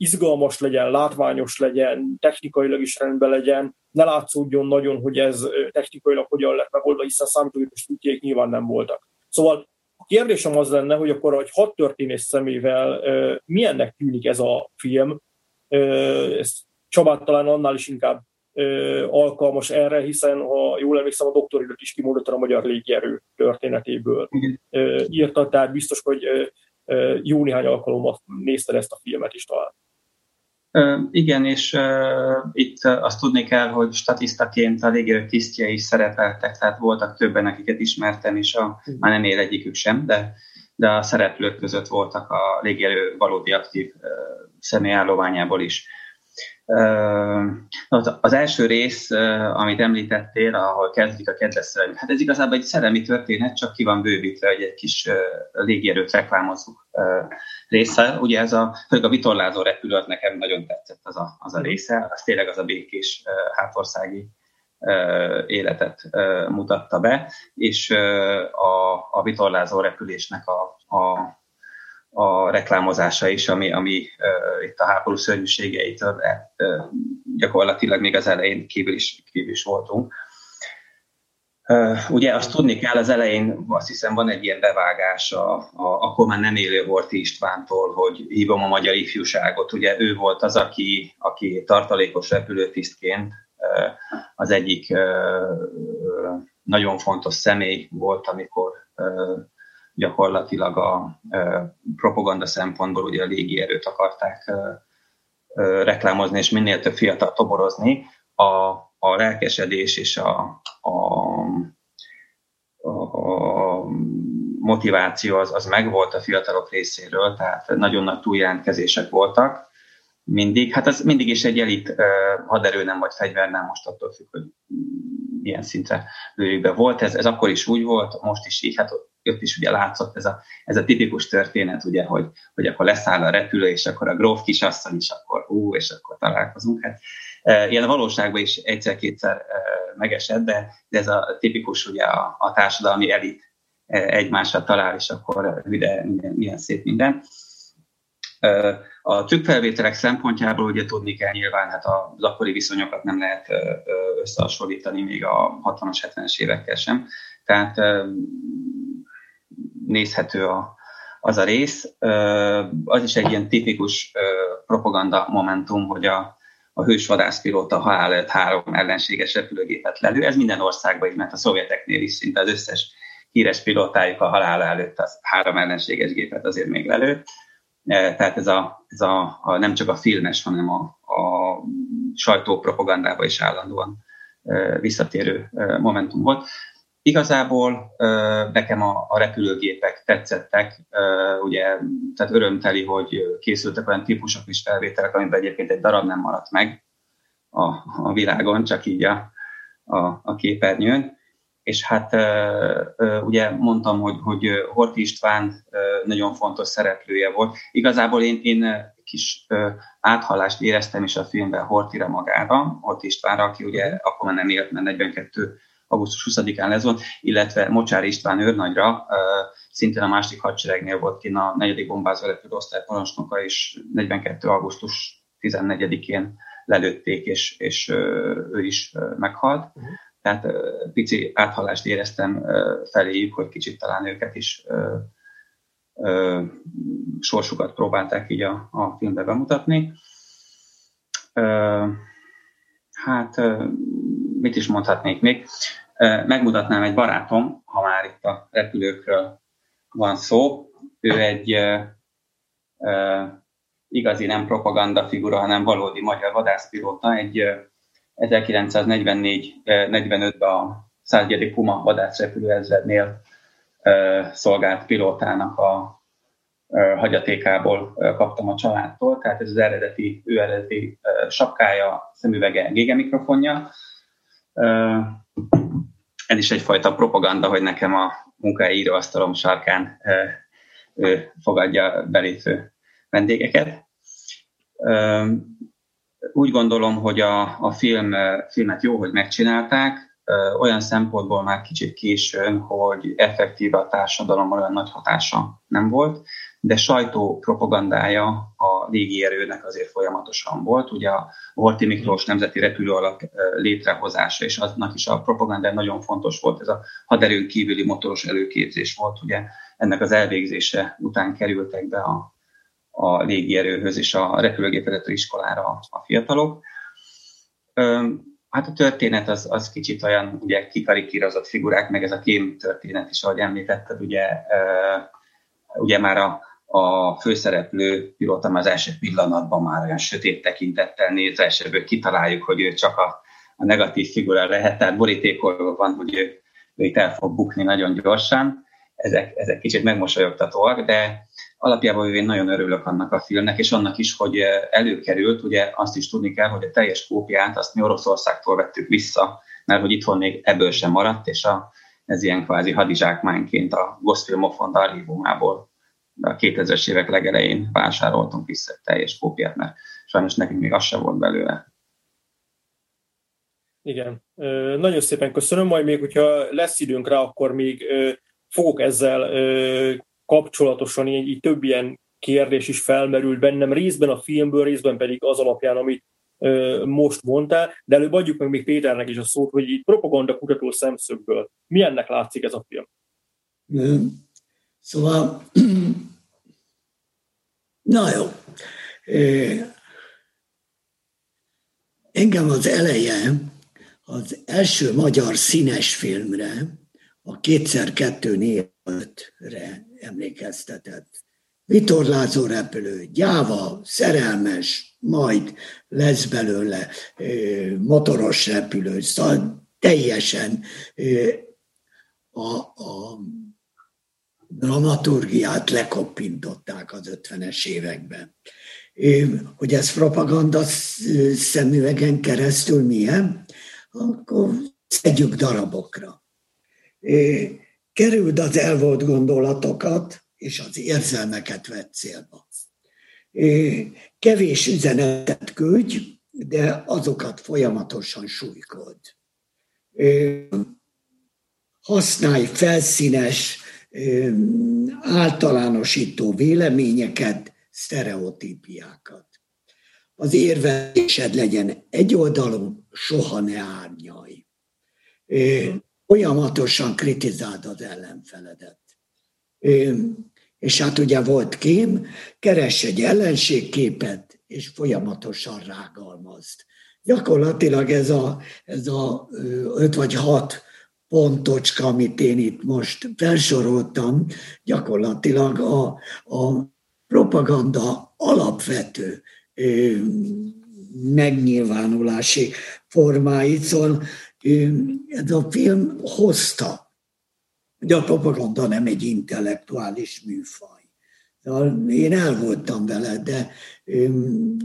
izgalmas legyen, látványos legyen, technikailag is rendben legyen, ne látszódjon nagyon, hogy ez technikailag hogyan lett megoldva, hiszen számítógépes fütyék nyilván nem voltak. Szóval a kérdésem az lenne, hogy akkor, hogy hat történész szemével milyennek tűnik ez a film, ez Csabát talán annál is inkább alkalmas erre, hiszen ha jól emlékszem, a doktoridat is kimondottan a magyar légierő történetéből írta, tehát biztos, hogy jó néhány alkalommal nézted ezt a filmet is talán. Igen, és itt azt tudni kell, hogy statisztaként a légierő tisztje is szerepeltek, tehát voltak többen, akiket ismertem, és a, mm. már nem él egyikük sem, de, de a szereplők között voltak a légierő valódi aktív személyállományából is. Az első rész, amit említettél, ahol kezdik a kedves szerelmi, hát ez igazából egy szerelmi történet, csak ki van bővítve, hogy egy kis légierőt reklámozzuk része. Ugye ez a, főleg a vitorlázó repülő, az nekem nagyon tetszett az a, az a része, az tényleg az a békés hátországi életet mutatta be, és a, a vitorlázó repülésnek a, a a reklámozása is, ami, ami itt a háború szörnyűségeitől gyakorlatilag még az elején kívül is, kívül is voltunk. Ugye azt tudni kell, az elején azt hiszem van egy ilyen bevágás a, a, akkor már nem élő volt Istvántól, hogy hívom a magyar ifjúságot. Ugye ő volt az, aki, aki tartalékos repülőtisztként az egyik nagyon fontos személy volt, amikor gyakorlatilag a propaganda szempontból ugye a légierőt akarták reklámozni, és minél több fiatal toborozni, a, a lelkesedés és a, a, a motiváció az, az megvolt a fiatalok részéről, tehát nagyon nagy túljelentkezések voltak mindig. Hát az mindig is egy elit haderő nem vagy fegyvernál, most attól függ, hogy milyen szintre lőjük be. Volt ez, ez akkor is úgy volt, most is így, hát ott is ugye látszott ez a, ez a tipikus történet, ugye, hogy, hogy akkor leszáll a repülő, és akkor a gróf kisasszony is, akkor ú, és akkor találkozunk. Hát Ilyen a valóságban is egyszer-kétszer megesett, de, de ez a tipikus ugye a, a társadalmi elit egymásra talál, és akkor ide milyen, milyen szép minden. A trükkfelvételek szempontjából ugye tudni kell nyilván, hát az akkori viszonyokat nem lehet összehasonlítani még a 60-as, 70-es évekkel sem. Tehát nézhető a, az a rész. Az is egy ilyen tipikus propaganda momentum, hogy a, a hős vadászpilóta halál előtt három ellenséges repülőgépet lelő. Ez minden országban így, mert a szovjeteknél is szinte az összes híres pilótájuk a halál előtt az három ellenséges gépet azért még lelőtt. Tehát ez, a, ez a, a, nem csak a filmes, hanem a, a sajtópropagandában is állandóan visszatérő momentum volt. Igazából nekem a, a repülőgépek tetszettek, ugye, tehát örömteli, hogy készültek olyan típusok is felvételek, amiben egyébként egy darab nem maradt meg a, a világon, csak így a, a, a képernyőn. És hát ugye mondtam, hogy, hogy Horti István nagyon fontos szereplője volt. Igazából én, én kis áthallást éreztem is a filmben Hortira magára, Horti Istvánra, aki ugye akkor már nem élt, mert 42 augusztus 20-án lezont, illetve Mocsár István őrnagyra, szintén a másik hadseregnél volt kint a 4. bombázó repülőosztály parancsnoka, és 42. augusztus 14-én lelőtték, és, és ő is meghalt. Uh-huh. Tehát pici áthallást éreztem feléjük, hogy kicsit talán őket is sorsukat próbálták így a, a filmbe bemutatni. Hát mit is mondhatnék még? Megmutatnám egy barátom, ha már itt a repülőkről van szó. Ő egy igazi nem propaganda figura, hanem valódi magyar vadászpilóta. Egy 1944-45-ben a 101. Puma vadászrepülőezrednél szolgált pilótának a hagyatékából kaptam a családtól, tehát ez az eredeti, ő eredeti sapkája, szemüvege, gégemikrofonja. Ez is egyfajta propaganda, hogy nekem a munkai íróasztalom sarkán ő fogadja belépő vendégeket. Úgy gondolom, hogy a, a film, filmet jó, hogy megcsinálták, olyan szempontból már kicsit későn, hogy effektív a társadalom olyan nagy hatása nem volt, de sajtó propagandája a légierőnek azért folyamatosan volt. Ugye a Horti Miklós Nemzeti Repülő Alap létrehozása, és aznak is a propaganda nagyon fontos volt, ez a haderőn kívüli motoros előképzés volt, ugye ennek az elvégzése után kerültek be a, a légierőhöz és a repülőgépvezető iskolára a fiatalok. Hát a történet az, az kicsit olyan, ugye kikarikírozott figurák, meg ez a kém történet is, ahogy említetted, ugye, ugye már a, a főszereplő pilóta az első pillanatban már olyan sötét tekintettel néz, elsőből kitaláljuk, hogy ő csak a, a negatív figura lehet, tehát borítékolva van, hogy ő, ő itt el fog bukni nagyon gyorsan. Ezek, ezek kicsit megmosolyogtatóak, de alapjában én nagyon örülök annak a filmnek, és annak is, hogy előkerült, ugye azt is tudni kell, hogy a teljes kópiát azt mi Oroszországtól vettük vissza, mert hogy itthon még ebből sem maradt, és a, ez ilyen kvázi hadizsákmányként a Gosfilm of archívumából a 2000-es évek legelején vásároltunk vissza egy teljes kópiát, mert sajnos nekünk még az sem volt belőle. Igen. Nagyon szépen köszönöm, majd még, hogyha lesz időnk rá, akkor még fogok ezzel kapcsolatosan így, így több ilyen kérdés is felmerült bennem, részben a filmből, részben pedig az alapján, amit most mondtál, de előbb adjuk meg még Péternek is a szót, hogy így propaganda kutató szemszögből milyennek látszik ez a film? Szóval, [clears throat] na jó, engem az eleje az első magyar színes filmre, a kétszer kettő névre emlékeztetett. Vitorlázó repülő, gyáva, szerelmes, majd lesz belőle motoros repülő, szóval teljesen a, a dramaturgiát lekoppintották az 50-es években. Hogy ez propaganda szemüvegen keresztül milyen, akkor szedjük darabokra. Kerüld az elvolt gondolatokat, és az érzelmeket vett célba. Kevés üzenetet küldj, de azokat folyamatosan súlykod. Használj felszínes, általánosító véleményeket, sztereotípiákat. Az érvelésed legyen egyoldalú, soha ne árnyalj. Folyamatosan kritizáld az ellenfeledet. És hát ugye volt kém, keress egy ellenségképet, és folyamatosan rágalmazd. Gyakorlatilag ez a, ez a öt vagy hat pontocska, amit én itt most felsoroltam, gyakorlatilag a, a propaganda alapvető megnyilvánulási formáit. Szóval ez a film hozta, de a propaganda nem egy intellektuális műfaj. Szóval én el voltam vele, de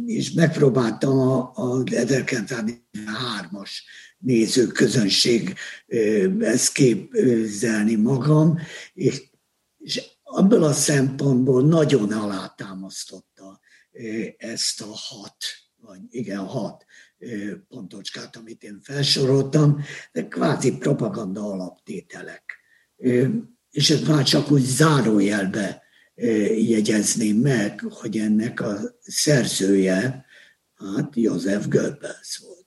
és megpróbáltam a, a 1903-as nézőközönség ezt képzelni magam, és, és abból a szempontból nagyon alátámasztotta ezt a hat, vagy igen, hat pontocskát, amit én felsoroltam, de kvázi propaganda alaptételek. És ez már csak úgy zárójelbe jegyezném meg, hogy ennek a szerzője, hát József Goebbels volt.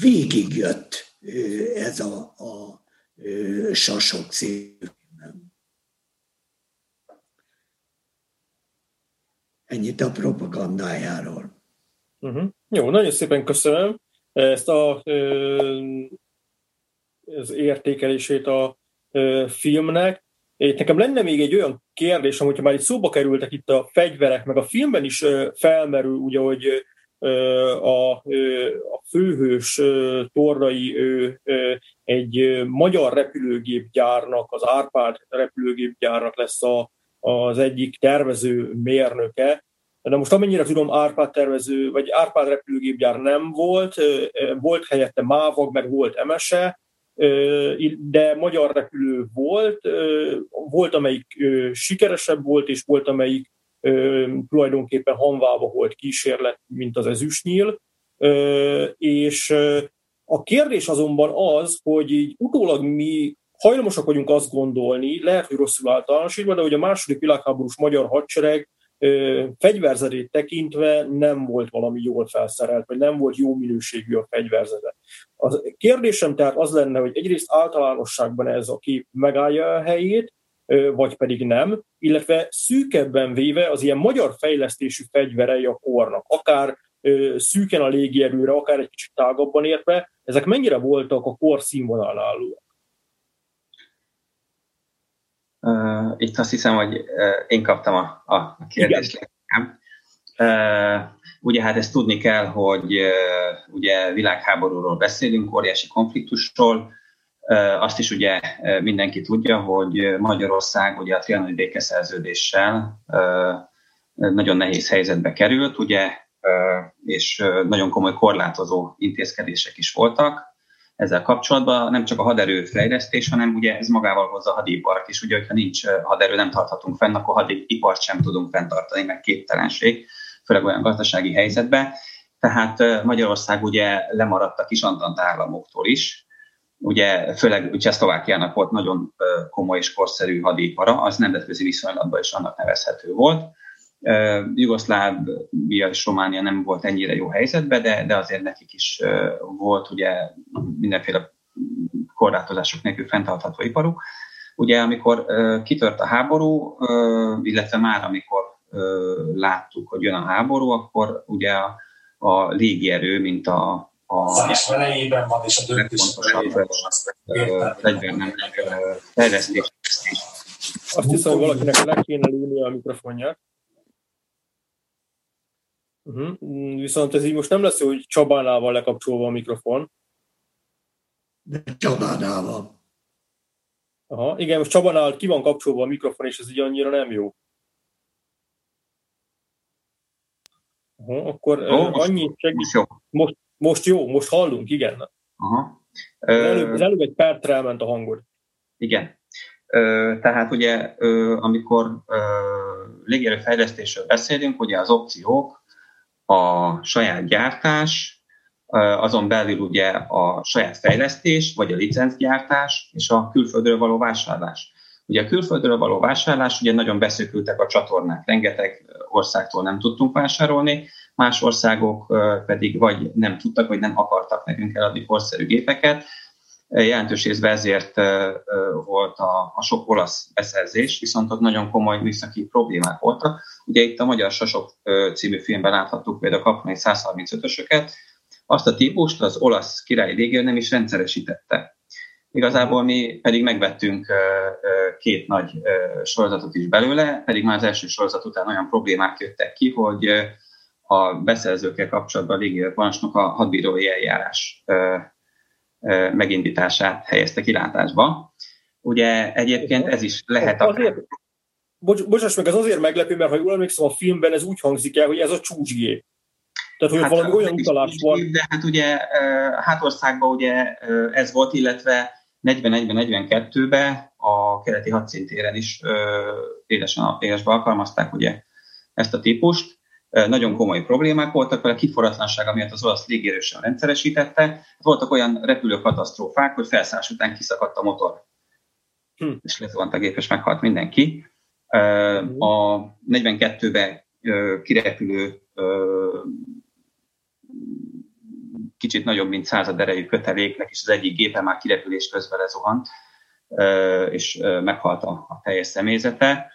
Végig jött ez a, a Sasok című Ennyit a propagandájáról. Uh-huh. Jó, nagyon szépen köszönöm ezt a, az értékelését a filmnek. Itt nekem lenne még egy olyan kérdés, hogyha már itt szóba kerültek itt a fegyverek, meg a filmben is felmerül, ugye, hogy a, a főhős Torrai egy magyar repülőgépgyárnak, az Árpád repülőgépgyárnak lesz a, az egyik tervező mérnöke. De most amennyire tudom, Árpád tervező, vagy Árpád repülőgépgyár nem volt, volt helyette Mávag, meg volt Emese, de magyar repülő volt, volt amelyik sikeresebb volt, és volt amelyik tulajdonképpen hanvába volt kísérlet, mint az ezüstnyíl. És a kérdés azonban az, hogy így utólag mi hajlamosak vagyunk azt gondolni, lehet, hogy rosszul általánosítva, de hogy a második világháborús magyar hadsereg fegyverzetét tekintve nem volt valami jól felszerelt, vagy nem volt jó minőségű a fegyverzete. A kérdésem tehát az lenne, hogy egyrészt általánosságban ez a kép megállja a helyét, vagy pedig nem, illetve szűkebben véve az ilyen magyar fejlesztésű fegyverei a kornak, akár szűken a légierőre, akár egy kicsit tágabban érve, ezek mennyire voltak a kor színvonalállóak? Uh, itt azt hiszem, hogy uh, én kaptam a, a, kérdést leginkább. Uh, ugye hát ezt tudni kell, hogy uh, ugye világháborúról beszélünk, óriási konfliktusról. Azt is ugye mindenki tudja, hogy Magyarország ugye a trianoni békeszerződéssel nagyon nehéz helyzetbe került, ugye, és nagyon komoly korlátozó intézkedések is voltak ezzel kapcsolatban nem csak a haderő fejlesztés, hanem ugye ez magával hozza a hadipart is. Ugye, hogyha nincs haderő, nem tarthatunk fenn, akkor hadipart sem tudunk fenntartani, meg képtelenség, főleg olyan gazdasági helyzetben. Tehát Magyarország ugye lemaradt a kis államoktól is, ugye főleg Csehszlovákiának volt nagyon komoly és korszerű hadipara, az nemzetközi viszonylatban is annak nevezhető volt. Jugoszlávia és Románia nem volt ennyire jó helyzetben, de, de azért nekik is volt ugye mindenféle korlátozások nélkül fenntartható iparuk. Ugye amikor kitört a háború, illetve már amikor láttuk, hogy jön a háború, akkor ugye a, a légierő, mint a, a is elejében van, és a döntés fejlesztés. Azt hiszem, valakinek le kéne lőni a mikrofonját. Uh-huh. Viszont ez így most nem lesz jó, hogy Csabánál van lekapcsolva a mikrofon. De Csabánál van. Aha, igen, most Csabánál ki van kapcsolva a mikrofon, és ez így annyira nem jó. Aha, akkor oh, annyi segít. Most jó. Most, most jó, most hallunk, igen. Aha. Az előbb, az előbb egy percre elment a hangod. Igen. Ö, tehát ugye, ö, amikor légierőfejlesztésről beszélünk, ugye az opciók a saját gyártás, azon belül ugye a saját fejlesztés, vagy a licencgyártás és a külföldről való vásárlás. Ugye a külföldről való vásárlás, ugye nagyon beszökültek a csatornák, rengeteg országtól nem tudtunk vásárolni, más országok pedig vagy nem tudtak, vagy nem akartak nekünk eladni korszerű gépeket. Jelentős részben ezért volt a, a sok olasz beszerzés, viszont ott nagyon komoly műszaki problémák voltak. Ugye itt a Magyar Sasok című filmben láthattuk például a kaponai 135-ösöket, azt a típust az olasz királyi légér nem is rendszeresítette. Igazából mi pedig megvettünk két nagy sorozatot is belőle, pedig már az első sorozat után olyan problémák jöttek ki, hogy a beszerzőkkel kapcsolatban a légierparancsnok a hadbírói eljárás megindítását helyezte kilátásba. Ugye egyébként ez is lehet azért, bocs, Bocsáss meg, ez azért meglepő, mert ha jól emlékszem, a filmben ez úgy hangzik el, hogy ez a csúcsgép. Tehát, hogy hát, valami olyan utalás van. De hát ugye hátországban ugye ez volt, illetve 41-42-ben a keleti hadszintéren is élesen a PS-be alkalmazták ugye ezt a típust. Nagyon komoly problémák voltak vele, kiforratlansága miatt az olasz légierősen rendszeresítette. Voltak olyan repülőkatasztrófák, hogy felszállás után kiszakadt a motor. Hm. És lezuhant a gép, és meghalt mindenki. A 42-ben kirepülő kicsit nagyobb, mint század erejű köteléknek, és az egyik gépe már kirepülés közben lezuhant, és meghalt a, a teljes személyzete.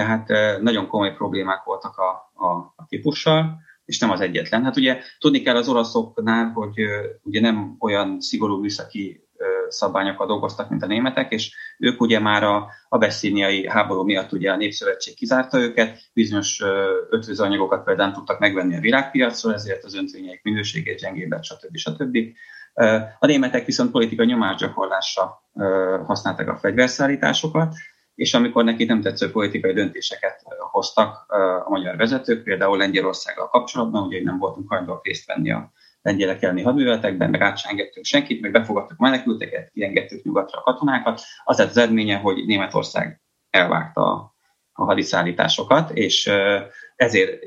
Tehát nagyon komoly problémák voltak a, a, a típussal, és nem az egyetlen. Hát ugye tudni kell az olaszoknál, hogy ugye nem olyan szigorú műszaki szabványokkal dolgoztak, mint a németek, és ők ugye már a, a beszíniai háború miatt ugye a Népszövetség kizárta őket, bizonyos ötvözőanyagokat például tudtak megvenni a világpiacról, ezért az öntvényeik minőségét gyengébbet, stb. stb. A németek viszont politikai nyomásgyakorlásra használták a fegyverszállításokat, és amikor neki nem tetsző politikai döntéseket hoztak a magyar vezetők, például Lengyelországgal kapcsolatban, ugye nem voltunk hajlandóak részt venni a lengyelek elleni hadműveletekben, meg át senkit, meg befogadtuk menekülteket, kiengedtük nyugatra a katonákat. Az lett az eredménye, hogy Németország elvágta a, a hadiszállításokat, és ezért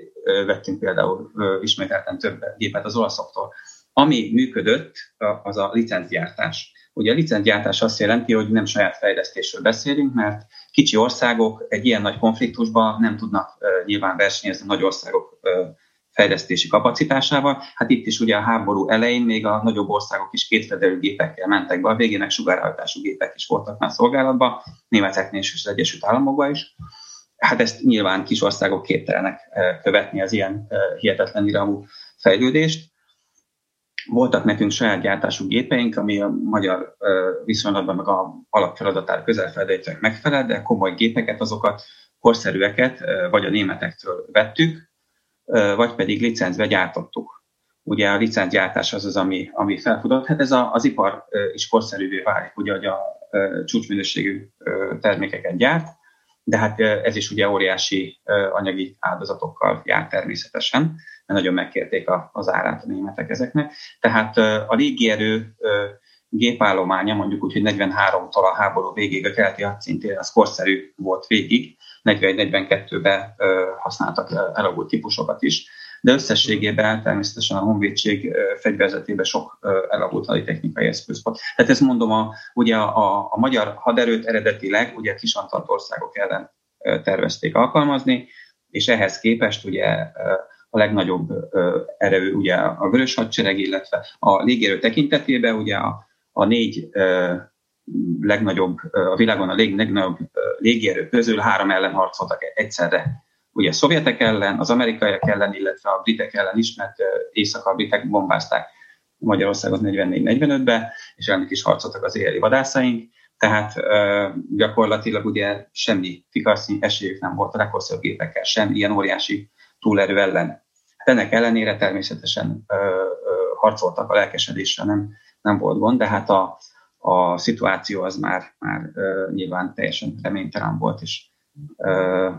vettünk például ismételten több gépet az olaszoktól. Ami működött, az a licencgyártás. Ugye a licencgyártás azt jelenti, hogy nem saját fejlesztésről beszélünk, mert kicsi országok egy ilyen nagy konfliktusban nem tudnak nyilván versenyezni nagy országok fejlesztési kapacitásával. Hát itt is ugye a háború elején még a nagyobb országok is kétfedelő gépekkel mentek be, a végén meg sugárhajtású gépek is voltak már szolgálatban, németeknél és az Egyesült Államokban is. Hát ezt nyilván kis országok képtelenek követni az ilyen hihetetlen iramú fejlődést. Voltak nekünk saját gyártású gépeink, ami a magyar viszonylatban meg a alapfeladatára közelfelejtőek megfelel, de komoly gépeket, azokat korszerűeket vagy a németektől vettük, vagy pedig licencbe gyártottuk. Ugye a licencgyártás az az, ami, ami felfudott. Hát ez a, az ipar is korszerűvé válik, ugye, hogy a csúcsminőségű termékeket gyárt, de hát ez is ugye óriási anyagi áldozatokkal jár természetesen, mert nagyon megkérték az árát a németek ezeknek. Tehát a légierő gépállománya, mondjuk úgy, hogy 43-tól a háború végéig a keleti hadszintén, az korszerű volt végig, 41-42-ben használtak elavult típusokat is, de összességében természetesen a honvédség fegyverzetében sok elavult haditechnikai eszköz volt. Tehát ezt mondom, a, ugye a, a, a magyar haderőt eredetileg ugye kisantalt országok ellen tervezték alkalmazni, és ehhez képest ugye a legnagyobb erő ugye a vörös hadsereg, illetve a légierő tekintetében ugye a, a négy legnagyobb, a világon a legnagyobb légierő közül három ellen harcoltak egyszerre. Ugye a szovjetek ellen, az amerikaiak ellen, illetve a britek ellen is, mert észak britek bombázták Magyarországot 44-45-ben, és ennek is harcoltak az éjjeli vadászaink, tehát gyakorlatilag ugye semmi fikasznyi esélyük nem volt a leghosszabb gépekkel sem, ilyen óriási túlerő ellen. Ennek ellenére természetesen harcoltak a lelkesedésre, nem, nem volt gond, de hát a, a szituáció az már, már uh, nyilván teljesen reménytelen volt, és uh,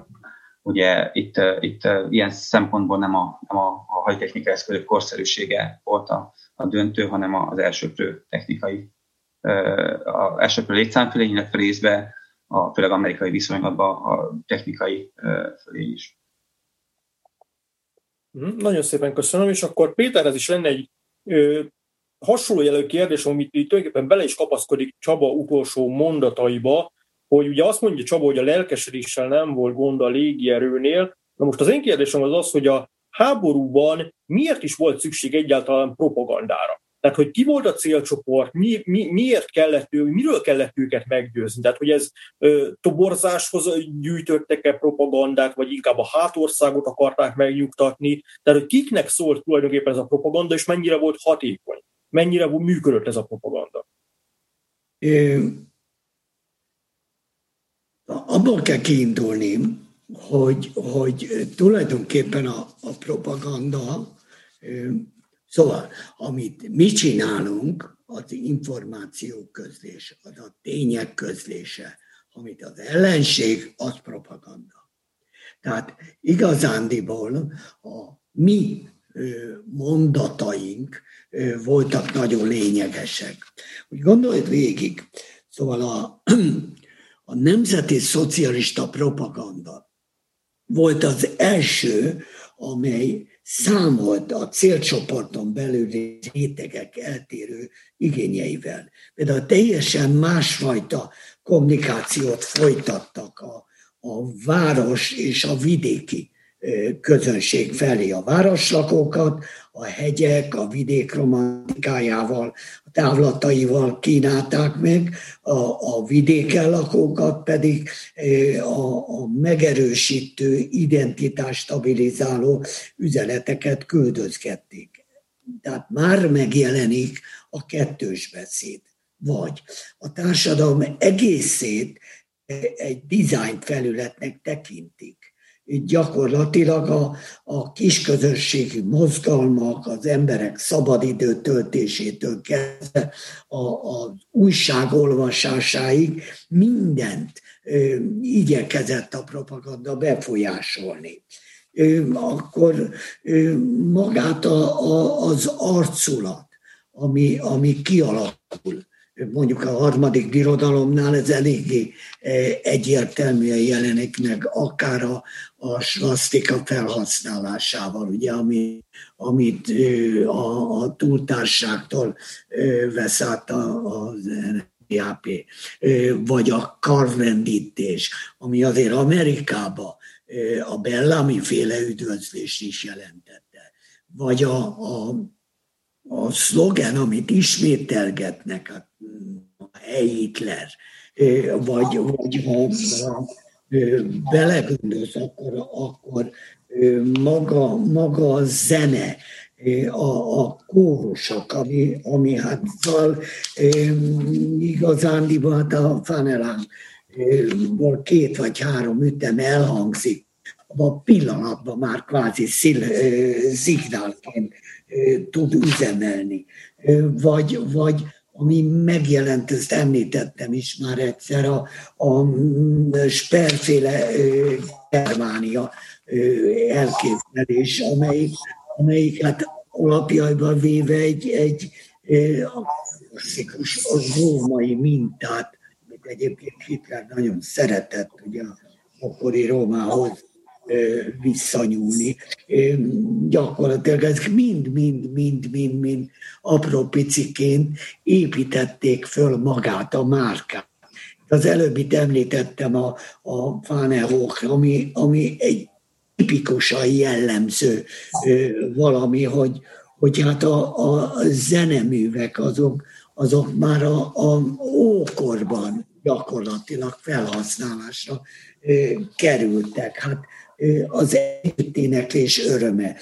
ugye itt, itt ilyen szempontból nem a, nem a, a hajtechnikai eszközök korszerűsége volt a, a döntő, hanem az elsőprő technikai, uh, a elsőprő létszámfölény, illetve részbe a főleg amerikai viszonylatban a technikai fölény is. Mhm, nagyon szépen köszönöm, és akkor Péterhez is lenne egy ö, hasonló jelő kérdés, amit itt tulajdonképpen bele is kapaszkodik Csaba utolsó mondataiba, hogy ugye azt mondja Csaba, hogy a lelkesedéssel nem volt gond a légierőnél. Na most az én kérdésem az az, hogy a háborúban miért is volt szükség egyáltalán propagandára? Tehát, hogy ki volt a célcsoport, mi, mi, miért kellett ő, miről kellett őket meggyőzni? Tehát, hogy ez ö, toborzáshoz gyűjtöttek-e propagandát, vagy inkább a hátországot akarták megnyugtatni? Tehát, hogy kiknek szólt tulajdonképpen ez a propaganda, és mennyire volt hatékony? Mennyire működött ez a propaganda? É, abból kell kiindulni, hogy, hogy tulajdonképpen a, a propaganda Szóval, amit mi csinálunk, az információ közlés, az a tények közlése, amit az ellenség, az propaganda. Tehát igazándiból a mi mondataink voltak nagyon lényegesek. Úgy gondolj végig, szóval a, [clears throat] a nemzeti szocialista propaganda volt az első, amely számolt a célcsoporton belüli rétegek eltérő igényeivel. Például teljesen másfajta kommunikációt folytattak a, a város és a vidéki közönség felé a városlakókat, a hegyek, a vidék romantikájával, a távlataival kínálták meg, a, a vidéken lakókat pedig a, a megerősítő, identitás stabilizáló üzeneteket küldözgették. Tehát már megjelenik a kettős beszéd. Vagy a társadalom egészét egy design felületnek tekintik gyakorlatilag a, a kisközösségi mozgalmak, az emberek szabadidő töltésétől kezdve a, a újság olvasásáig mindent ö, igyekezett a propaganda befolyásolni. Ö, akkor ö, magát a, a, az arculat, ami, ami kialakul, mondjuk a harmadik birodalomnál ez eléggé egyértelműen jelenik meg, akár a, a svasztika felhasználásával, ugye, ami, amit a, a túltárságtól vesz át az NPAP, vagy a karrendítés, ami azért Amerikába a Bellamy féle üdvözlés is jelentette, vagy a, a, a szlogen, amit ismételgetnek, a Hitler, vagy, vagy ha, ha belegondolsz, akkor, akkor maga, maga a zene, a, a kórusok, ami, ami hát szóval igazándiban hát a fanelán két vagy három ütem elhangzik, a pillanatban már kvázi szil, szignálként tud üzemelni. Vagy, vagy ami megjelent, ezt említettem is már egyszer, a, a sperféle Germánia elképzelés, amelyik, amelyik hát alapjaiban véve egy, egy klasszikus római mintát, amit egyébként Hitler nagyon szeretett, ugye a akkori Rómához visszanyúlni. Gyakorlatilag ez mind-mind-mind-mind-mind apró piciként építették föl magát a márkát. Az előbbit említettem a, a Fánehoch, ami, ami egy tipikusan jellemző valami, hogy, hogy hát a, a zeneművek azok, azok már a, a ókorban gyakorlatilag felhasználásra kerültek. Hát az együtténeklés öröme,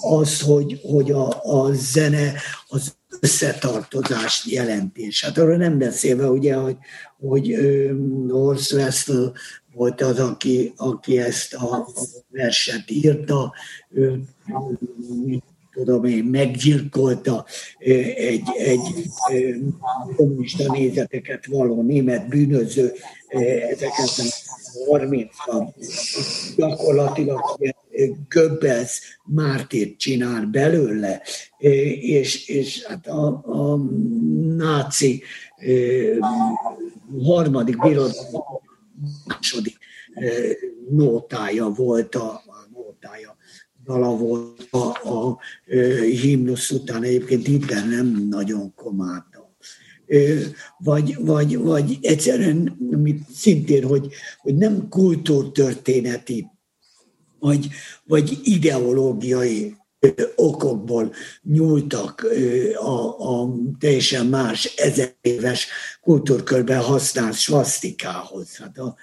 az, hogy, hogy a, a zene az összetartozást jelentés. Hát arról nem beszélve, ugye, hogy, hogy Horst Wessel volt az, aki, aki ezt a, a verset írta, ő, tudom én, meggyilkolta egy, egy kommunista nézeteket való német bűnöző ezeket a 30-ban gyakorlatilag Göbbels mártírt csinál belőle, és, és hát a, a náci harmadik birodalom második nótája volt a, a nótája dala volt a, a, a himnusz után, egyébként Hitler nem nagyon komádta. Vagy, vagy, vagy egyszerűen, amit szintén, hogy, hogy nem kultúrtörténeti, vagy, vagy ideológiai okokból nyúltak a, a teljesen más ezer éves kultúrkörben használt svasztikához. Hát a,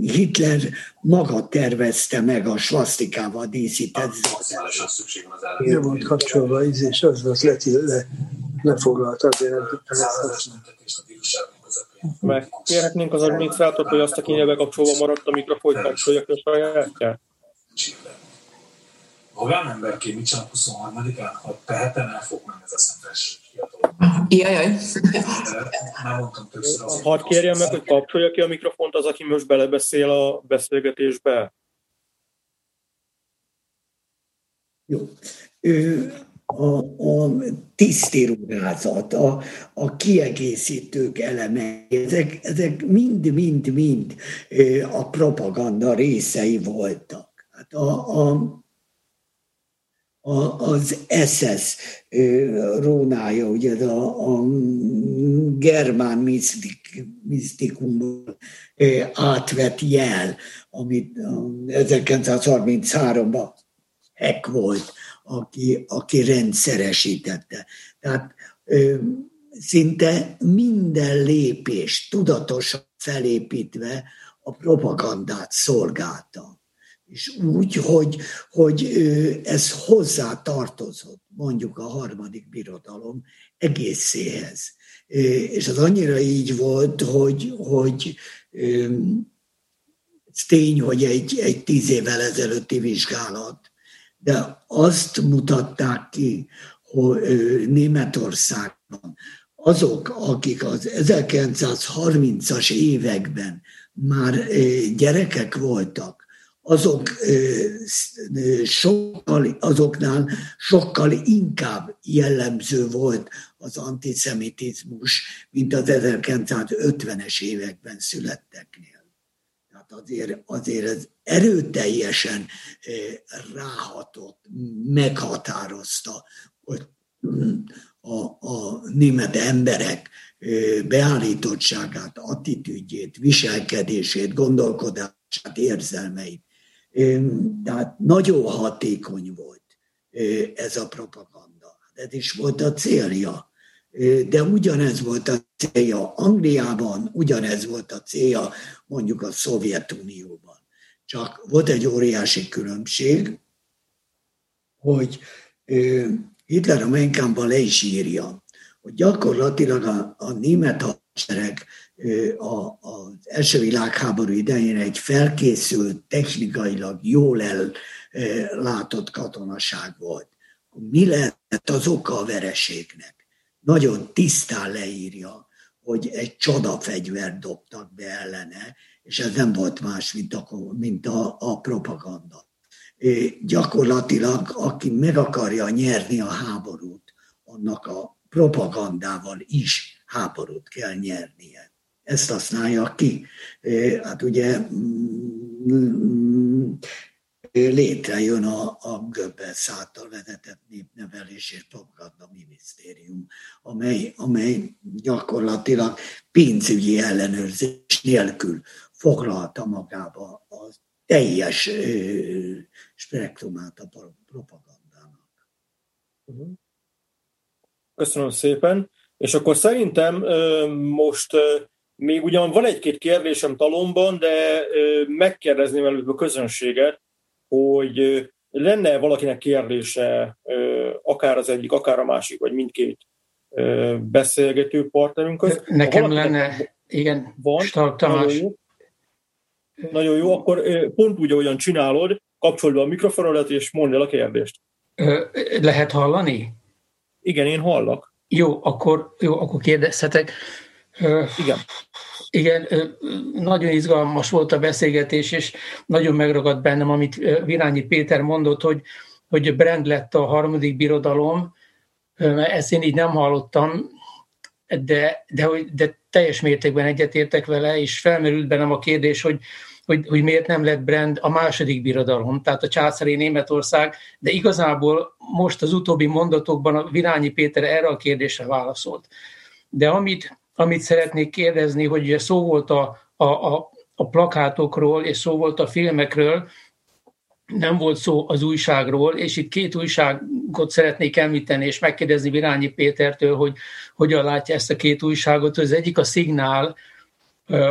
Hitler maga tervezte meg a svasztikával díszített Nem volt kapcsolva, és az az le, le, lefoglalt azért. Meg kérhetnénk az adminisztrátort, hogy azt, aki nyelve kapcsolva maradt a mikrofont, kapcsolja a sajátját? Magánemberként mit csinál 23-án? Ha tehetem, el fog menni ez a szentes Jajaj. Már mondtam többször az. Hadd kérjem meg, hogy kapcsolja ki a mikrofont az, aki most belebeszél a beszélgetésbe. Jó. Ő, a, a tisztirúrázat, a, a kiegészítők eleme, ezek, ezek mind-mind-mind a propaganda részei voltak. Hát a, a, az SS rónája, ugye a, a germán misztik, misztikumból átvett jel, amit 1933-ban Eck volt, aki, aki rendszeresítette. Tehát szinte minden lépés tudatosan felépítve a propagandát szolgálta és úgy, hogy, hogy ez hozzá tartozott, mondjuk a harmadik birodalom egészéhez. És az annyira így volt, hogy, hogy ez tény, hogy egy, egy tíz évvel ezelőtti vizsgálat, de azt mutatták ki, hogy Németországban azok, akik az 1930-as években már gyerekek voltak, azok sokkal, azoknál sokkal inkább jellemző volt az antiszemitizmus, mint az 1950-es években születteknél. Tehát azért, azért ez erőteljesen ráhatott, meghatározta hogy a, a német emberek beállítottságát, attitűdjét, viselkedését, gondolkodását, érzelmeit. Tehát nagyon hatékony volt ez a propaganda. Ez is volt a célja. De ugyanez volt a célja Angliában, ugyanez volt a célja mondjuk a Szovjetunióban. Csak volt egy óriási különbség, hogy Hitler a Menkámban le is írja, hogy gyakorlatilag a, a német hadsereg az első világháború idején egy felkészült, technikailag jól ellátott katonaság volt. Mi lett az oka a vereségnek? Nagyon tisztán leírja, hogy egy csodafegyvert dobtak be ellene, és ez nem volt más, mint a, mint a, a propaganda. Gyakorlatilag, aki meg akarja nyerni a háborút, annak a propagandával is háborút kell nyernie ezt használja ki. Hát ugye mm, létrejön a, a Göbbels által vezetett népnevelés és propaganda minisztérium, amely, amely gyakorlatilag pénzügyi ellenőrzés nélkül foglalta magába a teljes spektrumát a propagandának. Köszönöm szépen. És akkor szerintem most még ugyan van egy-két kérdésem talomban, de megkérdezném előbb a közönséget, hogy lenne valakinek kérdése, akár az egyik, akár a másik, vagy mindkét beszélgető partnerünkhöz. Nekem lenne, igen, van, Stark Tamás. Nagyon jó. akkor pont úgy, ahogyan csinálod, kapcsolod be a mikrofonodat, és mondd el a kérdést. Lehet hallani? Igen, én hallak. Jó, akkor, jó, akkor kérdezhetek. Igen. Igen, nagyon izgalmas volt a beszélgetés, és nagyon megragadt bennem, amit Virányi Péter mondott, hogy, hogy Brand lett a harmadik birodalom. Ezt én így nem hallottam, de, de, de teljes mértékben egyetértek vele, és felmerült bennem a kérdés, hogy, hogy, hogy miért nem lett brand a második birodalom, tehát a császári Németország, de igazából most az utóbbi mondatokban a Virányi Péter erre a kérdésre válaszolt. De amit, amit szeretnék kérdezni, hogy ugye szó volt a, a, a, a plakátokról, és szó volt a filmekről, nem volt szó az újságról, és itt két újságot szeretnék említeni, és megkérdezni Virányi Pétertől, hogy hogyan látja ezt a két újságot. Az egyik a Szignál,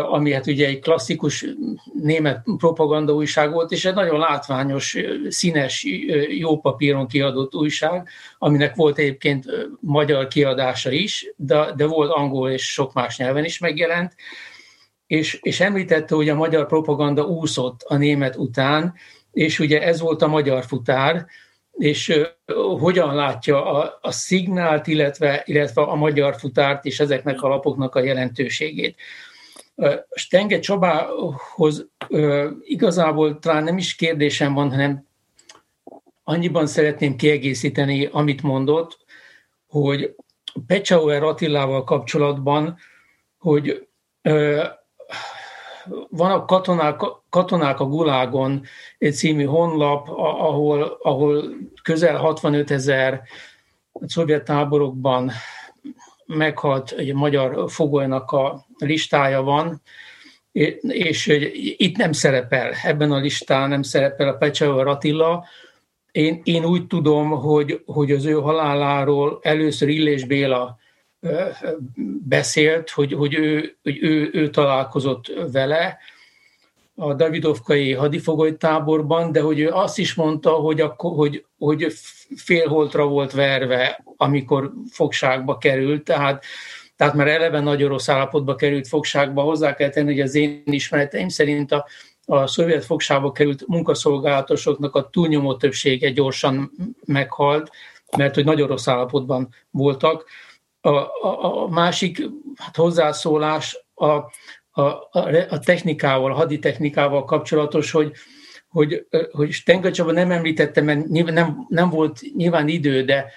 ami hát ugye egy klasszikus német propaganda újság volt, és egy nagyon látványos, színes, jó papíron kiadott újság, aminek volt egyébként magyar kiadása is, de, de volt angol és sok más nyelven is megjelent, és, és említette, hogy a magyar propaganda úszott a német után, és ugye ez volt a magyar futár, és hogyan látja a, a szignált, illetve, illetve a magyar futárt és ezeknek a lapoknak a jelentőségét. Stenge Csabához igazából talán nem is kérdésem van, hanem annyiban szeretném kiegészíteni, amit mondott, hogy Pecsauer Attilával kapcsolatban, hogy van a katonák, katonák a Gulágon című honlap, ahol, ahol közel 65 ezer szovjet táborokban meghalt egy magyar fogolynak a listája van, és itt nem szerepel, ebben a listán nem szerepel a Pecsauer Attila. Én, én úgy tudom, hogy, hogy az ő haláláról először Illés Béla beszélt, hogy, hogy, ő, hogy ő, ő találkozott vele a Davidovkai hadifogolytáborban, de hogy ő azt is mondta, hogy, akkor, hogy, hogy félholtra volt verve, amikor fogságba került, tehát tehát már eleve nagyon rossz állapotba került fogságba. Hozzá kell tenni, hogy az én ismereteim szerint a, a szovjet fogságba került munkaszolgálatosoknak a túlnyomó többsége gyorsan meghalt, mert hogy nagyon rossz állapotban voltak. A, a, a másik hát hozzászólás a, a, a technikával, a haditechnikával kapcsolatos, hogy, hogy, hogy Stenga Csaba nem említette, mert nem, nem volt nyilván idő, de,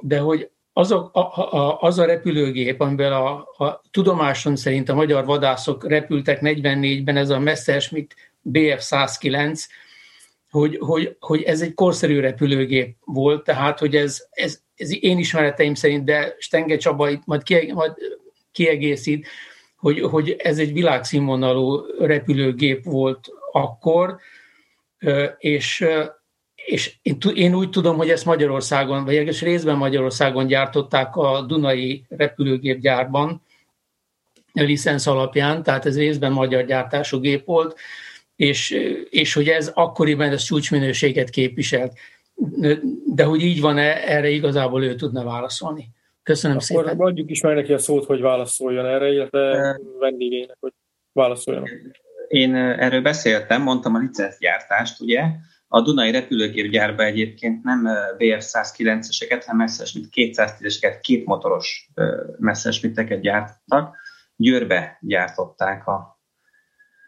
de hogy az a, a, a, az a repülőgép, amivel a, a tudomáson szerint a magyar vadászok repültek 44-ben, ez a Messerschmitt BF-109, hogy, hogy, hogy ez egy korszerű repülőgép volt, tehát hogy ez, ez, ez én ismereteim szerint, de Stenge Csaba itt majd, kie, majd kiegészít, hogy, hogy ez egy világszínvonalú repülőgép volt akkor, és, és én úgy tudom, hogy ezt Magyarországon, vagy egész részben Magyarországon gyártották a Dunai repülőgépgyárban, a licensz alapján, tehát ez részben magyar gyártású gép volt, és, és hogy ez akkoriban ez csúcsminőséget képviselt. De hogy így van-e, erre igazából ő tudna válaszolni. Köszönöm Akkor szépen. Adjuk is meg neki a szót, hogy válaszoljon erre, illetve vendégének, hogy válaszoljon. Én erről beszéltem, mondtam a licencgyártást, ugye, a Dunai repülőgépgyárba egyébként nem BF-109-eseket, hanem Messerschmitt 210-eseket, két motoros Messerschmitteket gyártottak. Győrbe gyártották a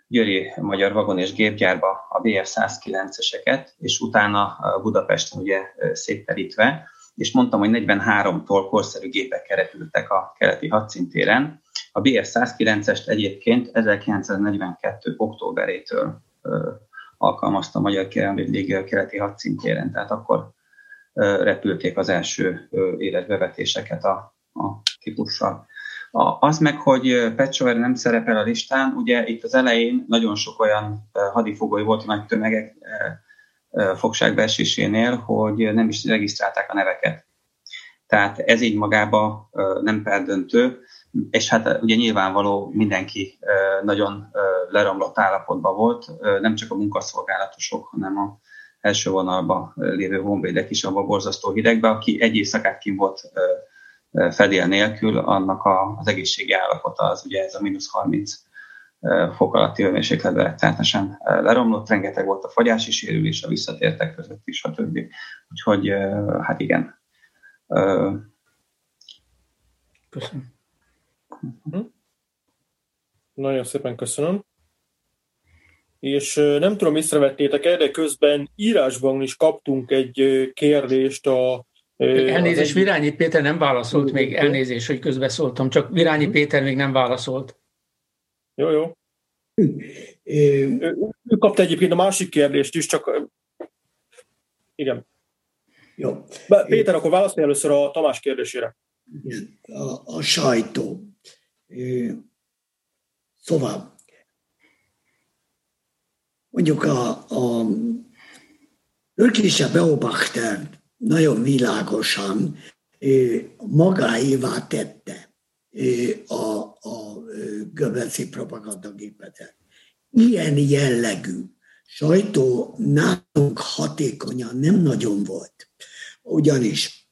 Győri Magyar Vagon és Gépgyárba a BF-109-eseket, és utána Budapesten ugye szétterítve, és mondtam, hogy 43-tól korszerű gépek repültek a keleti hadszintéren. A BF-109-est egyébként 1942. októberétől alkalmazta a Magyar Légia keleti hadszintéren, tehát akkor repülték az első életbevetéseket a, a típussal. A, az meg, hogy Petsauer nem szerepel a listán, ugye itt az elején nagyon sok olyan hadifogoly volt nagy tömegek fogságbeesésénél, hogy nem is regisztrálták a neveket. Tehát ez így magába nem perdöntő, és hát ugye nyilvánvaló mindenki nagyon leromlott állapotban volt, nem csak a munkaszolgálatosok, hanem a első vonalban lévő honvédek is a borzasztó hidegbe, aki egy éjszakát kim volt fedél nélkül, annak az egészségi állapota az ugye ez a mínusz 30 fok alatti hőmérsékletben rettenetesen leromlott, rengeteg volt a fagyási sérülés, a visszatértek között is, stb. Úgyhogy hát igen. Köszönöm. Mhm. Nagyon szépen köszönöm. És nem tudom, észrevettétek -e, de közben írásban is kaptunk egy kérdést a Elnézést, Virányi Péter nem válaszolt még, elnézést, hogy közbeszóltam, csak Virányi Péter még nem válaszolt. Jó, jó. ő, ő kapta egyébként a másik kérdést is, csak igen. Jó. Péter, akkor válaszolj először a Tamás kérdésére. A, a sajtó. Szóval, mondjuk a, a Örkése Beobachter nagyon világosan magáévá tette a, a göbelszi propagandagépet. Ilyen jellegű sajtó nálunk hatékonyan nem nagyon volt. Ugyanis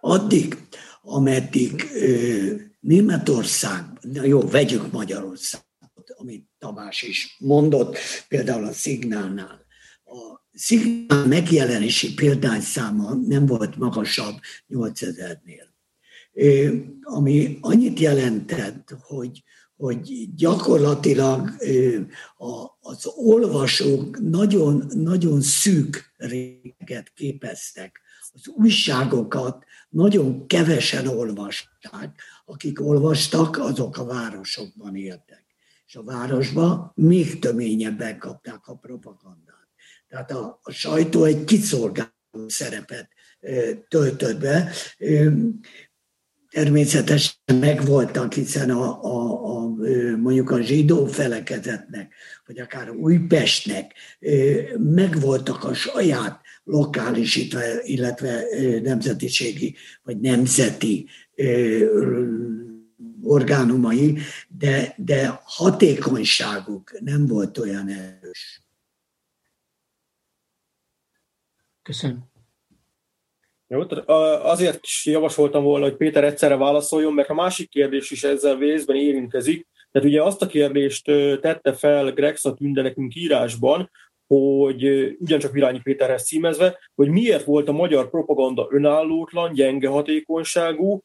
addig, ameddig Németország, na jó, vegyük Magyarországot, amit Tamás is mondott, például a szignálnál. A szignál megjelenési példányszáma nem volt magasabb 8000-nél. Ami annyit jelentett, hogy hogy gyakorlatilag az olvasók nagyon, nagyon szűk réget képeztek. Az újságokat nagyon kevesen olvasták. Akik olvastak, azok a városokban éltek. És a városban még töményebben kapták a propagandát. Tehát a, a sajtó egy kiszolgáló szerepet töltött be természetesen megvoltak, hiszen a, a, a, mondjuk a zsidó felekezetnek, vagy akár Újpestnek megvoltak a saját lokális, illetve nemzetiségi, vagy nemzeti orgánumai, de, de hatékonyságuk nem volt olyan erős. Köszönöm. Jó, azért is javasoltam volna, hogy Péter egyszerre válaszoljon, mert a másik kérdés is ezzel vészben érintkezik. Tehát ugye azt a kérdést tette fel Grexa Tünde nekünk írásban, hogy ugyancsak Virányi Péterhez címezve, hogy miért volt a magyar propaganda önállótlan, gyenge hatékonyságú,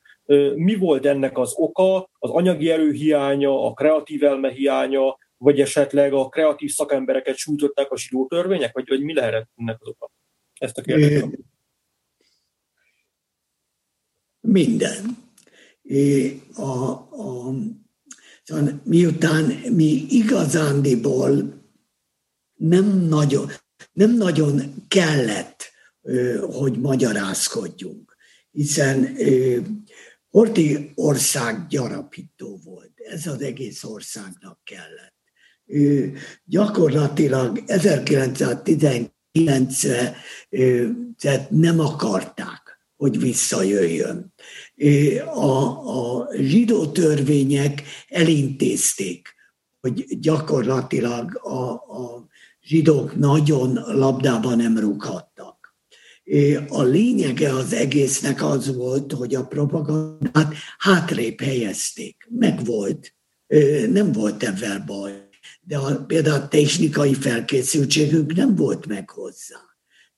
mi volt ennek az oka, az anyagi erő hiánya, a kreatív elme hiánya, vagy esetleg a kreatív szakembereket sújtották a zsidó törvények, vagy, vagy mi lehet ennek az oka? Ezt a kérdést. Minden. A, a, szóval miután mi igazándiból nem nagyon, nem nagyon kellett, hogy magyarázkodjunk, hiszen Horti ország gyarapító volt, ez az egész országnak kellett. Gyakorlatilag 1919-et nem akarták hogy visszajöjjön. A, a zsidó törvények elintézték, hogy gyakorlatilag a, a zsidók nagyon labdában nem rúghattak. A lényege az egésznek az volt, hogy a propagandát hátrébb helyezték. Meg volt. Nem volt ebben baj. De a, például a technikai felkészültségük nem volt meg hozzá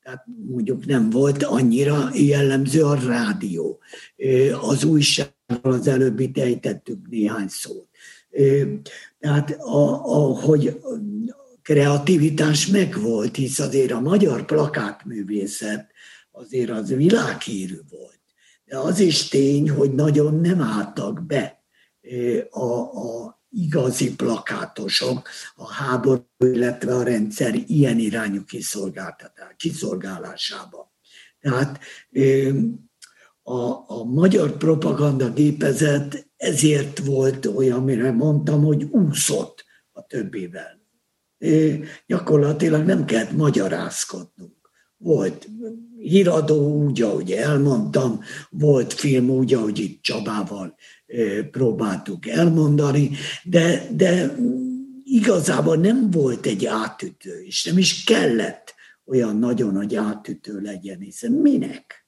tehát mondjuk nem volt annyira jellemző a rádió. Az újságról az előbb itt ejtettük néhány szót. Tehát a, a, hogy kreativitás megvolt, hisz azért a magyar plakátművészet azért az világhírű volt. De az is tény, hogy nagyon nem álltak be a, a igazi plakátosok a háború, illetve a rendszer ilyen irányú kiszolgálásába. Tehát a, a magyar propaganda gépezet ezért volt olyan, amire mondtam, hogy úszott a többivel. Gyakorlatilag nem kellett magyarázkodnunk. Volt híradó, úgy, ahogy elmondtam, volt film, úgy, ahogy itt Csabával próbáltuk elmondani, de, de igazából nem volt egy átütő, és nem is kellett olyan nagyon nagy átütő legyen, hiszen minek?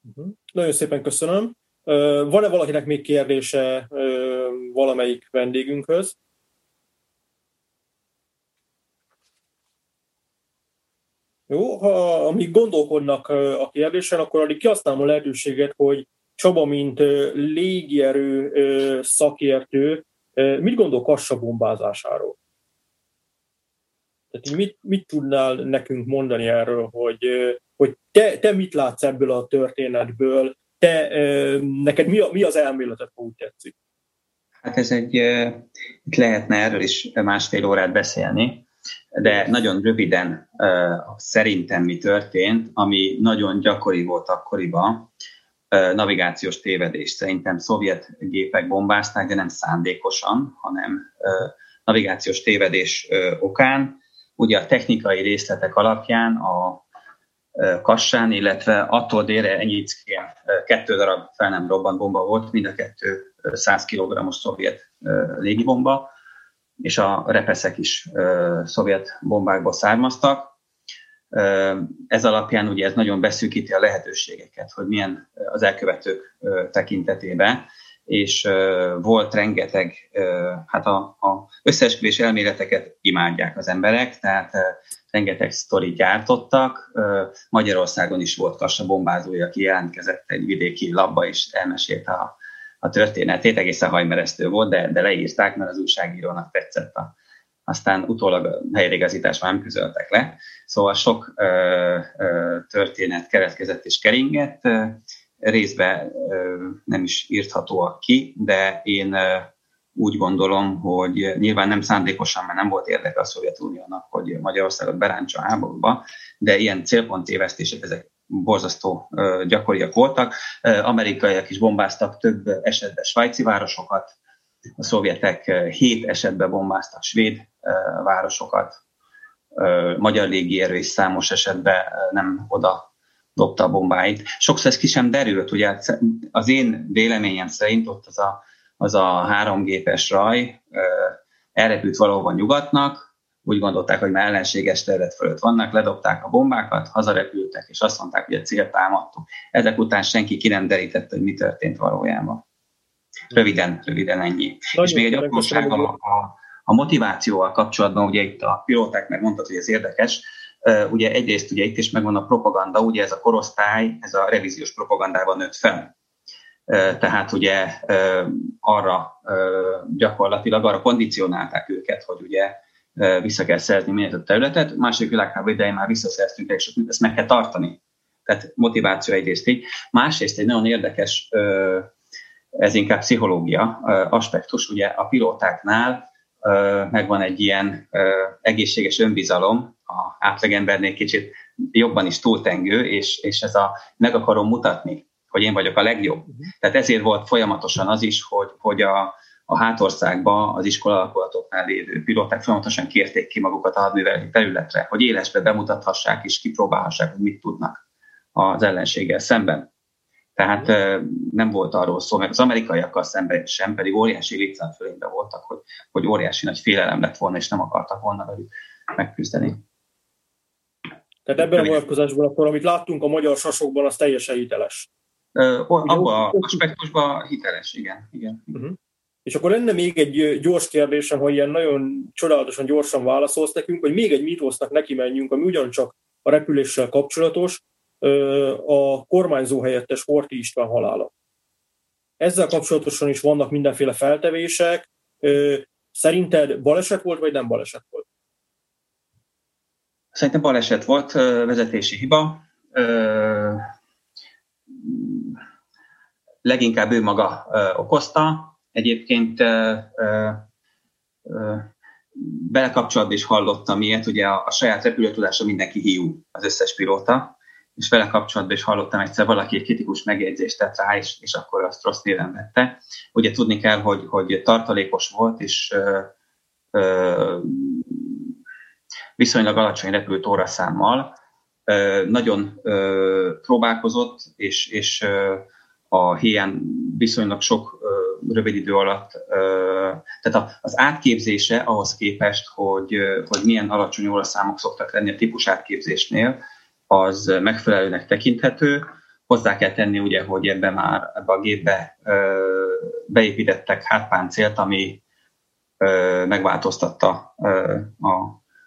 Mhm. Nagyon szépen köszönöm. Van-e valakinek még kérdése valamelyik vendégünkhöz? Jó, ha amíg gondolkodnak a kérdésen, akkor addig kihasználom a lehetőséget, hogy Csaba, mint légierő szakértő, mit gondol Kassa bombázásáról? Tehát mit, mit tudnál nekünk mondani erről, hogy, hogy te, te mit látsz ebből a történetből, te, neked mi, a, mi az elméleted, ha úgy tetszik? Hát ez egy, itt lehetne erről is másfél órát beszélni, de nagyon röviden szerintem mi történt, ami nagyon gyakori volt akkoriban, navigációs tévedés. Szerintem szovjet gépek bombázták, de nem szándékosan, hanem navigációs tévedés okán. Ugye a technikai részletek alapján a Kassán, illetve attól délre Enyicskén kettő darab fel nem robbant bomba volt, mind a kettő 100 kg-os szovjet légibomba, és a repeszek is szovjet bombákból származtak. Ez alapján ugye ez nagyon beszűkíti a lehetőségeket, hogy milyen az elkövetők tekintetében, és volt rengeteg, hát a, a összeesküvés elméleteket imádják az emberek, tehát rengeteg sztori gyártottak. Magyarországon is volt kassa bombázója, aki jelentkezett egy vidéki labba, és elmesélte a, a történetét. Egészen hajmeresztő volt, de, de leírták, mert az újságírónak tetszett a, aztán utólag helyreigazítás már nem közöltek le. Szóval sok ö, ö, történet keretkezett és keringett, részben ö, nem is írthatóak ki, de én ö, úgy gondolom, hogy nyilván nem szándékosan, mert nem volt érdeke a Szovjetuniónak, hogy Magyarországot berántsa a háborúba, de ilyen célpontévesztések, ezek borzasztó gyakoriak voltak. Amerikaiak is bombáztak több esetben svájci városokat, a szovjetek hét esetben bombáztak svéd városokat, magyar légierő is számos esetben nem oda dobta a bombáit. Sokszor ez ki sem derült, ugye az én véleményem szerint ott az a az a háromgépes raj elrepült valahova nyugatnak, úgy gondolták, hogy már ellenséges terület fölött vannak, ledobták a bombákat, hazarepültek, és azt mondták, hogy a célt támadtuk. Ezek után senki ki nem derítette, hogy mi történt valójában. Röviden, röviden ennyi. Nagyon és még egy apróság a, a, a motivációval kapcsolatban, ugye itt a pilóták mondtad, hogy ez érdekes, ugye egyrészt ugye itt is megvan a propaganda, ugye ez a korosztály, ez a revíziós propagandában nőtt fel tehát ugye arra gyakorlatilag arra kondicionálták őket, hogy ugye vissza kell szerzni minél több területet. Második világháború idején már visszaszerztünk és ezt meg kell tartani. Tehát motiváció egyrészt így. Másrészt egy nagyon érdekes, ez inkább pszichológia aspektus, ugye a pilótáknál megvan egy ilyen egészséges önbizalom, a átlagembernél kicsit jobban is túltengő, és, és ez a meg akarom mutatni, hogy én vagyok a legjobb. Uh-huh. Tehát ezért volt folyamatosan az is, hogy, hogy a, a hátországban az iskolalapotoknál lévő pilóták folyamatosan kérték ki magukat a hadműveleti területre, hogy élesbe bemutathassák és kipróbálhassák, hogy mit tudnak az ellenséggel szemben. Tehát nem volt arról szó, meg az amerikaiakkal szemben sem, pedig óriási létszámfölényben voltak, hogy, hogy óriási nagy félelem lett volna, és nem akartak volna velük megküzdeni. Tehát ebben a vonatkozásban akkor, amit láttunk a magyar sasokban, az teljesen hiteles. Abban a aspektusban hiteles, igen. igen. Uh-huh. És akkor lenne még egy gyors kérdésem, hogy ilyen nagyon csodálatosan gyorsan válaszolsz nekünk, hogy még egy mítosznak neki menjünk, ami ugyancsak a repüléssel kapcsolatos, a kormányzó helyettes Horti István halála. Ezzel kapcsolatosan is vannak mindenféle feltevések. Szerinted baleset volt, vagy nem baleset volt? Szerintem baleset volt, vezetési hiba leginkább ő maga okozta. Egyébként belekapcsolatban is hallottam ilyet, ugye a, a saját repülőtudása mindenki hiú, az összes pilóta, és vele kapcsolatban is hallottam egyszer valaki egy kritikus megjegyzést tett rá, és, és akkor azt rossz néven vette. Ugye tudni kell, hogy, hogy tartalékos volt, és ö, ö, viszonylag alacsony repült óraszámmal, ö, nagyon ö, próbálkozott, és, és ö, a héján viszonylag sok rövid idő alatt, tehát az átképzése ahhoz képest, hogy, hogy milyen alacsony óraszámok szoktak lenni a típus átképzésnél, az megfelelőnek tekinthető. Hozzá kell tenni ugye, hogy ebbe már ebbe a gépbe beépítettek hátpáncélt, ami megváltoztatta a,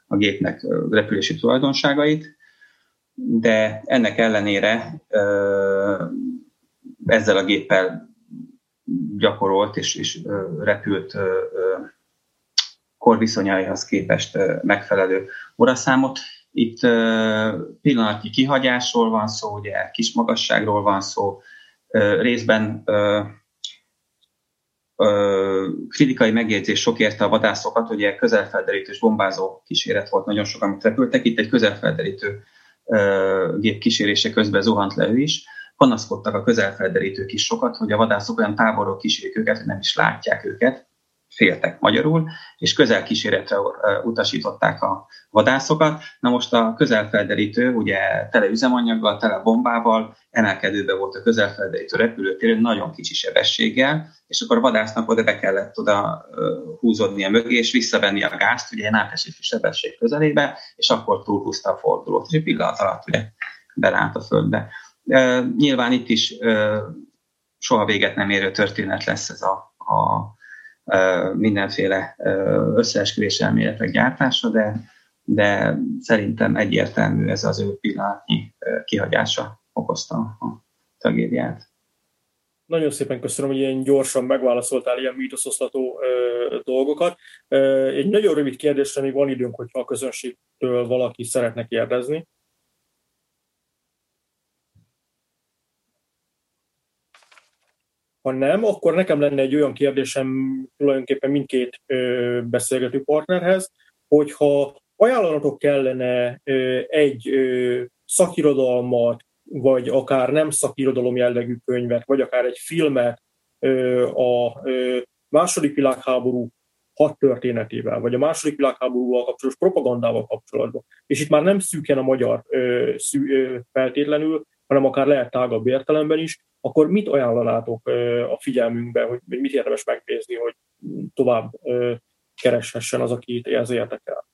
a gépnek repülési tulajdonságait, de ennek ellenére ezzel a géppel gyakorolt és, és repült korviszonyaihoz képest megfelelő óraszámot. Itt pillanatnyi kihagyásról van szó, ugye kis magasságról van szó, részben kritikai megjegyzés sok érte a vadászokat, ugye közelfelderítős bombázó kíséret volt, nagyon sokan amit repültek, itt egy közelfelderítő gép kísérése közben zuhant le ő is, panaszkodtak a közelfelderítők is sokat, hogy a vadászok olyan távolról kísérik őket, hogy nem is látják őket, féltek magyarul, és közelkíséretre utasították a vadászokat. Na most a közelfelderítő, ugye tele üzemanyaggal, tele bombával, emelkedőbe volt a közelfelderítő repülőtér, nagyon kicsi sebességgel, és akkor a vadásznak oda be kellett oda húzódnia mögé, és visszavenni a gázt, ugye egy átesési sebesség közelébe, és akkor túlhúzta a fordulót, és egy pillanat alatt ugye belállt a földbe. Nyilván itt is soha véget nem érő történet lesz ez a, a mindenféle összeesküvés elméletek gyártása, de, de szerintem egyértelmű ez az ő pillanatnyi kihagyása okozta a tragédiát. Nagyon szépen köszönöm, hogy ilyen gyorsan megválaszoltál ilyen mítoszoszlató dolgokat. Egy nagyon rövid kérdésre még van időnk, hogyha a közönségtől valaki szeretne kérdezni. Ha nem, akkor nekem lenne egy olyan kérdésem tulajdonképpen mindkét beszélgető partnerhez, hogyha ajánlanatok kellene egy szakirodalmat, vagy akár nem szakirodalom jellegű könyvet, vagy akár egy filmet a második világháború hat történetével, vagy a második világháborúval kapcsolatos propagandával kapcsolatban. És itt már nem szűken a magyar ö, feltétlenül, hanem akár lehet tágabb értelemben is, akkor mit ajánlanátok a figyelmünkbe, hogy mit érdemes megnézni, hogy tovább kereshessen az, akit ez érdekel?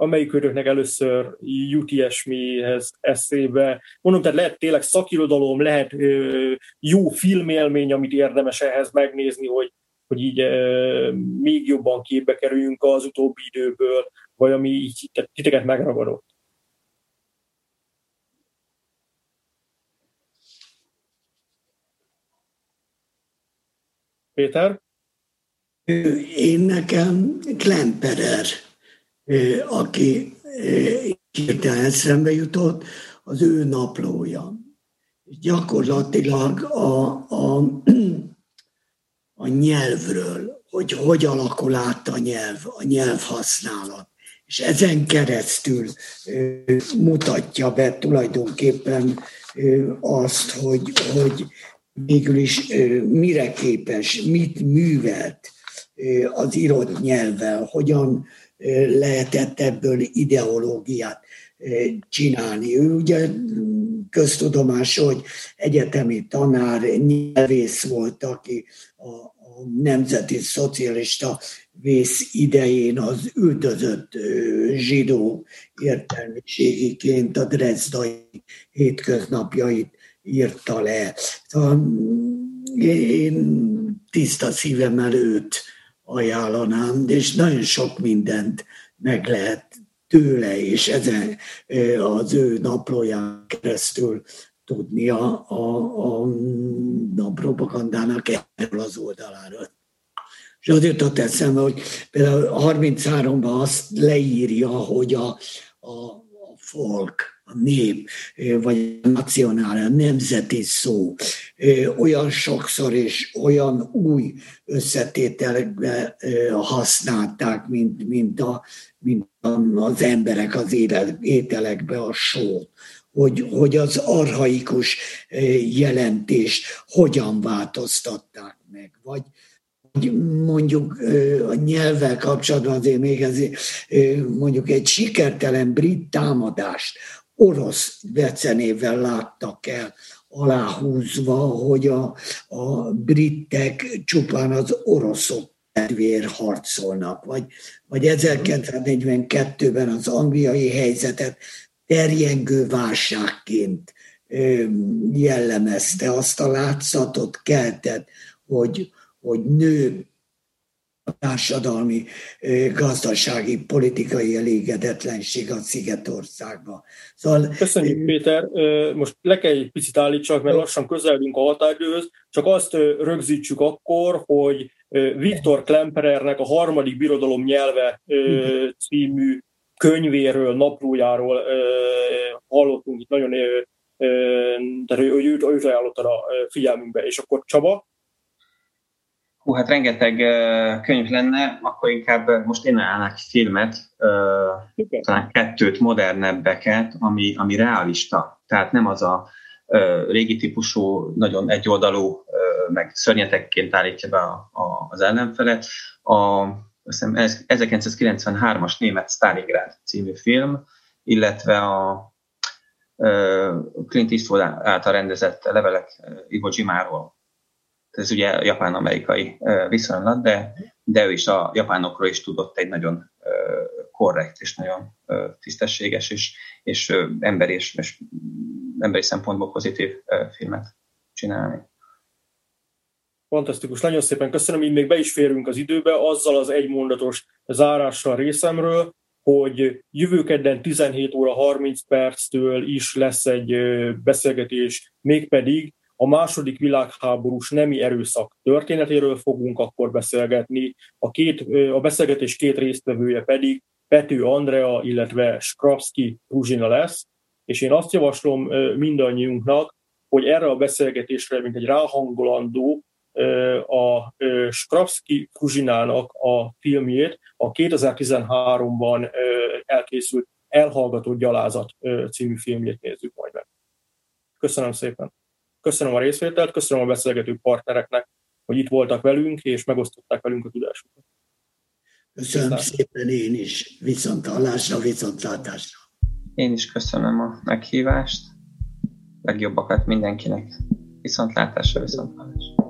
amelyik öröknek először jut ilyesmihez eszébe. Mondom, tehát lehet tényleg szakirodalom, lehet ö, jó filmélmény, amit érdemes ehhez megnézni, hogy, hogy így ö, még jobban képbe kerüljünk az utóbbi időből, vagy ami így titeket megragadott. Péter? Én nekem Klemperer, aki hirtelen eszembe jutott, az ő naplója. Gyakorlatilag a, a, a nyelvről, hogy hogy alakul át a nyelv, a nyelvhasználat. És ezen keresztül mutatja be tulajdonképpen azt, hogy, hogy végül is mire képes, mit művelt az írott nyelvvel, hogyan lehetett ebből ideológiát csinálni. Ő ugye köztudomás, hogy egyetemi tanár, nyelvész volt, aki a, a nemzeti szocialista vész idején az üldözött zsidó értelmiségiként a Dresdai hétköznapjait írta le. Szóval én tiszta szívemmel őt ajánlanám, és nagyon sok mindent meg lehet tőle, és ezen az ő naplóján keresztül tudni a, a, a, a propagandának erről az oldaláról. És azért ott eszembe, hogy például 33-ban azt leírja, hogy a, a, a folk, nép, vagy a nacionál, nemzeti szó. Olyan sokszor és olyan új összetételekbe használták, mint, mint, a, mint az emberek az ételekbe a sót hogy, hogy az arhaikus jelentést hogyan változtatták meg, vagy, mondjuk a nyelvvel kapcsolatban azért még ez mondjuk egy sikertelen brit támadást orosz becenével láttak el, aláhúzva, hogy a, a britek csupán az oroszok kedvéért harcolnak, vagy, vagy 1942-ben az angliai helyzetet terjengő válságként jellemezte, azt a látszatot keltett, hogy, hogy nő társadalmi, gazdasági, politikai elégedetlenség a Szigetországban. Szóval... Köszönjük, Péter. Most le kell egy picit állítsak, mert lassan közelünk a határidőhöz. Csak azt rögzítsük akkor, hogy Viktor Klemperernek a harmadik birodalom nyelve című könyvéről, naplójáról hallottunk itt nagyon tehát hogy őt, őt ajánlottad a figyelmünkbe. És akkor Csaba? Hú, hát rengeteg könyv lenne, akkor inkább most én állnak filmet, okay. talán kettőt, modernebbeket, ami, ami realista. Tehát nem az a régi típusú, nagyon egyoldalú, meg szörnyetekként állítja be a, a, az ellenfelet. A, hiszem 1993-as német Stalingrad című film, illetve a Clint Eastwood által rendezett levelek Iwo Jimáról. Ez ugye japán-amerikai viszonylat, de, de ő is a japánokról is tudott egy nagyon korrekt és nagyon tisztességes és, és emberi, és, és emberi szempontból pozitív filmet csinálni. Fantasztikus, nagyon szépen köszönöm, így még be is férünk az időbe, azzal az egymondatos zárással részemről, hogy jövő kedden 17 óra 30 perctől is lesz egy beszélgetés, mégpedig a második világháborús nemi erőszak történetéről fogunk akkor beszélgetni. A, két, a beszélgetés két résztvevője pedig Pető Andrea, illetve Skrapski Ruzsina lesz, és én azt javaslom mindannyiunknak, hogy erre a beszélgetésre, mint egy ráhangolandó, a Skrapski Kuzsinának a filmjét, a 2013-ban elkészült Elhallgatott gyalázat című filmjét nézzük majd meg. Köszönöm szépen. Köszönöm a részvételt, köszönöm a beszélgető partnereknek, hogy itt voltak velünk, és megosztották velünk a tudásukat. Köszönöm Köszönöm szépen én is. Viszont hallásra, viszontlátásra. Én is köszönöm a meghívást. Legjobbakat mindenkinek. Viszontlátásra, viszontlátásra.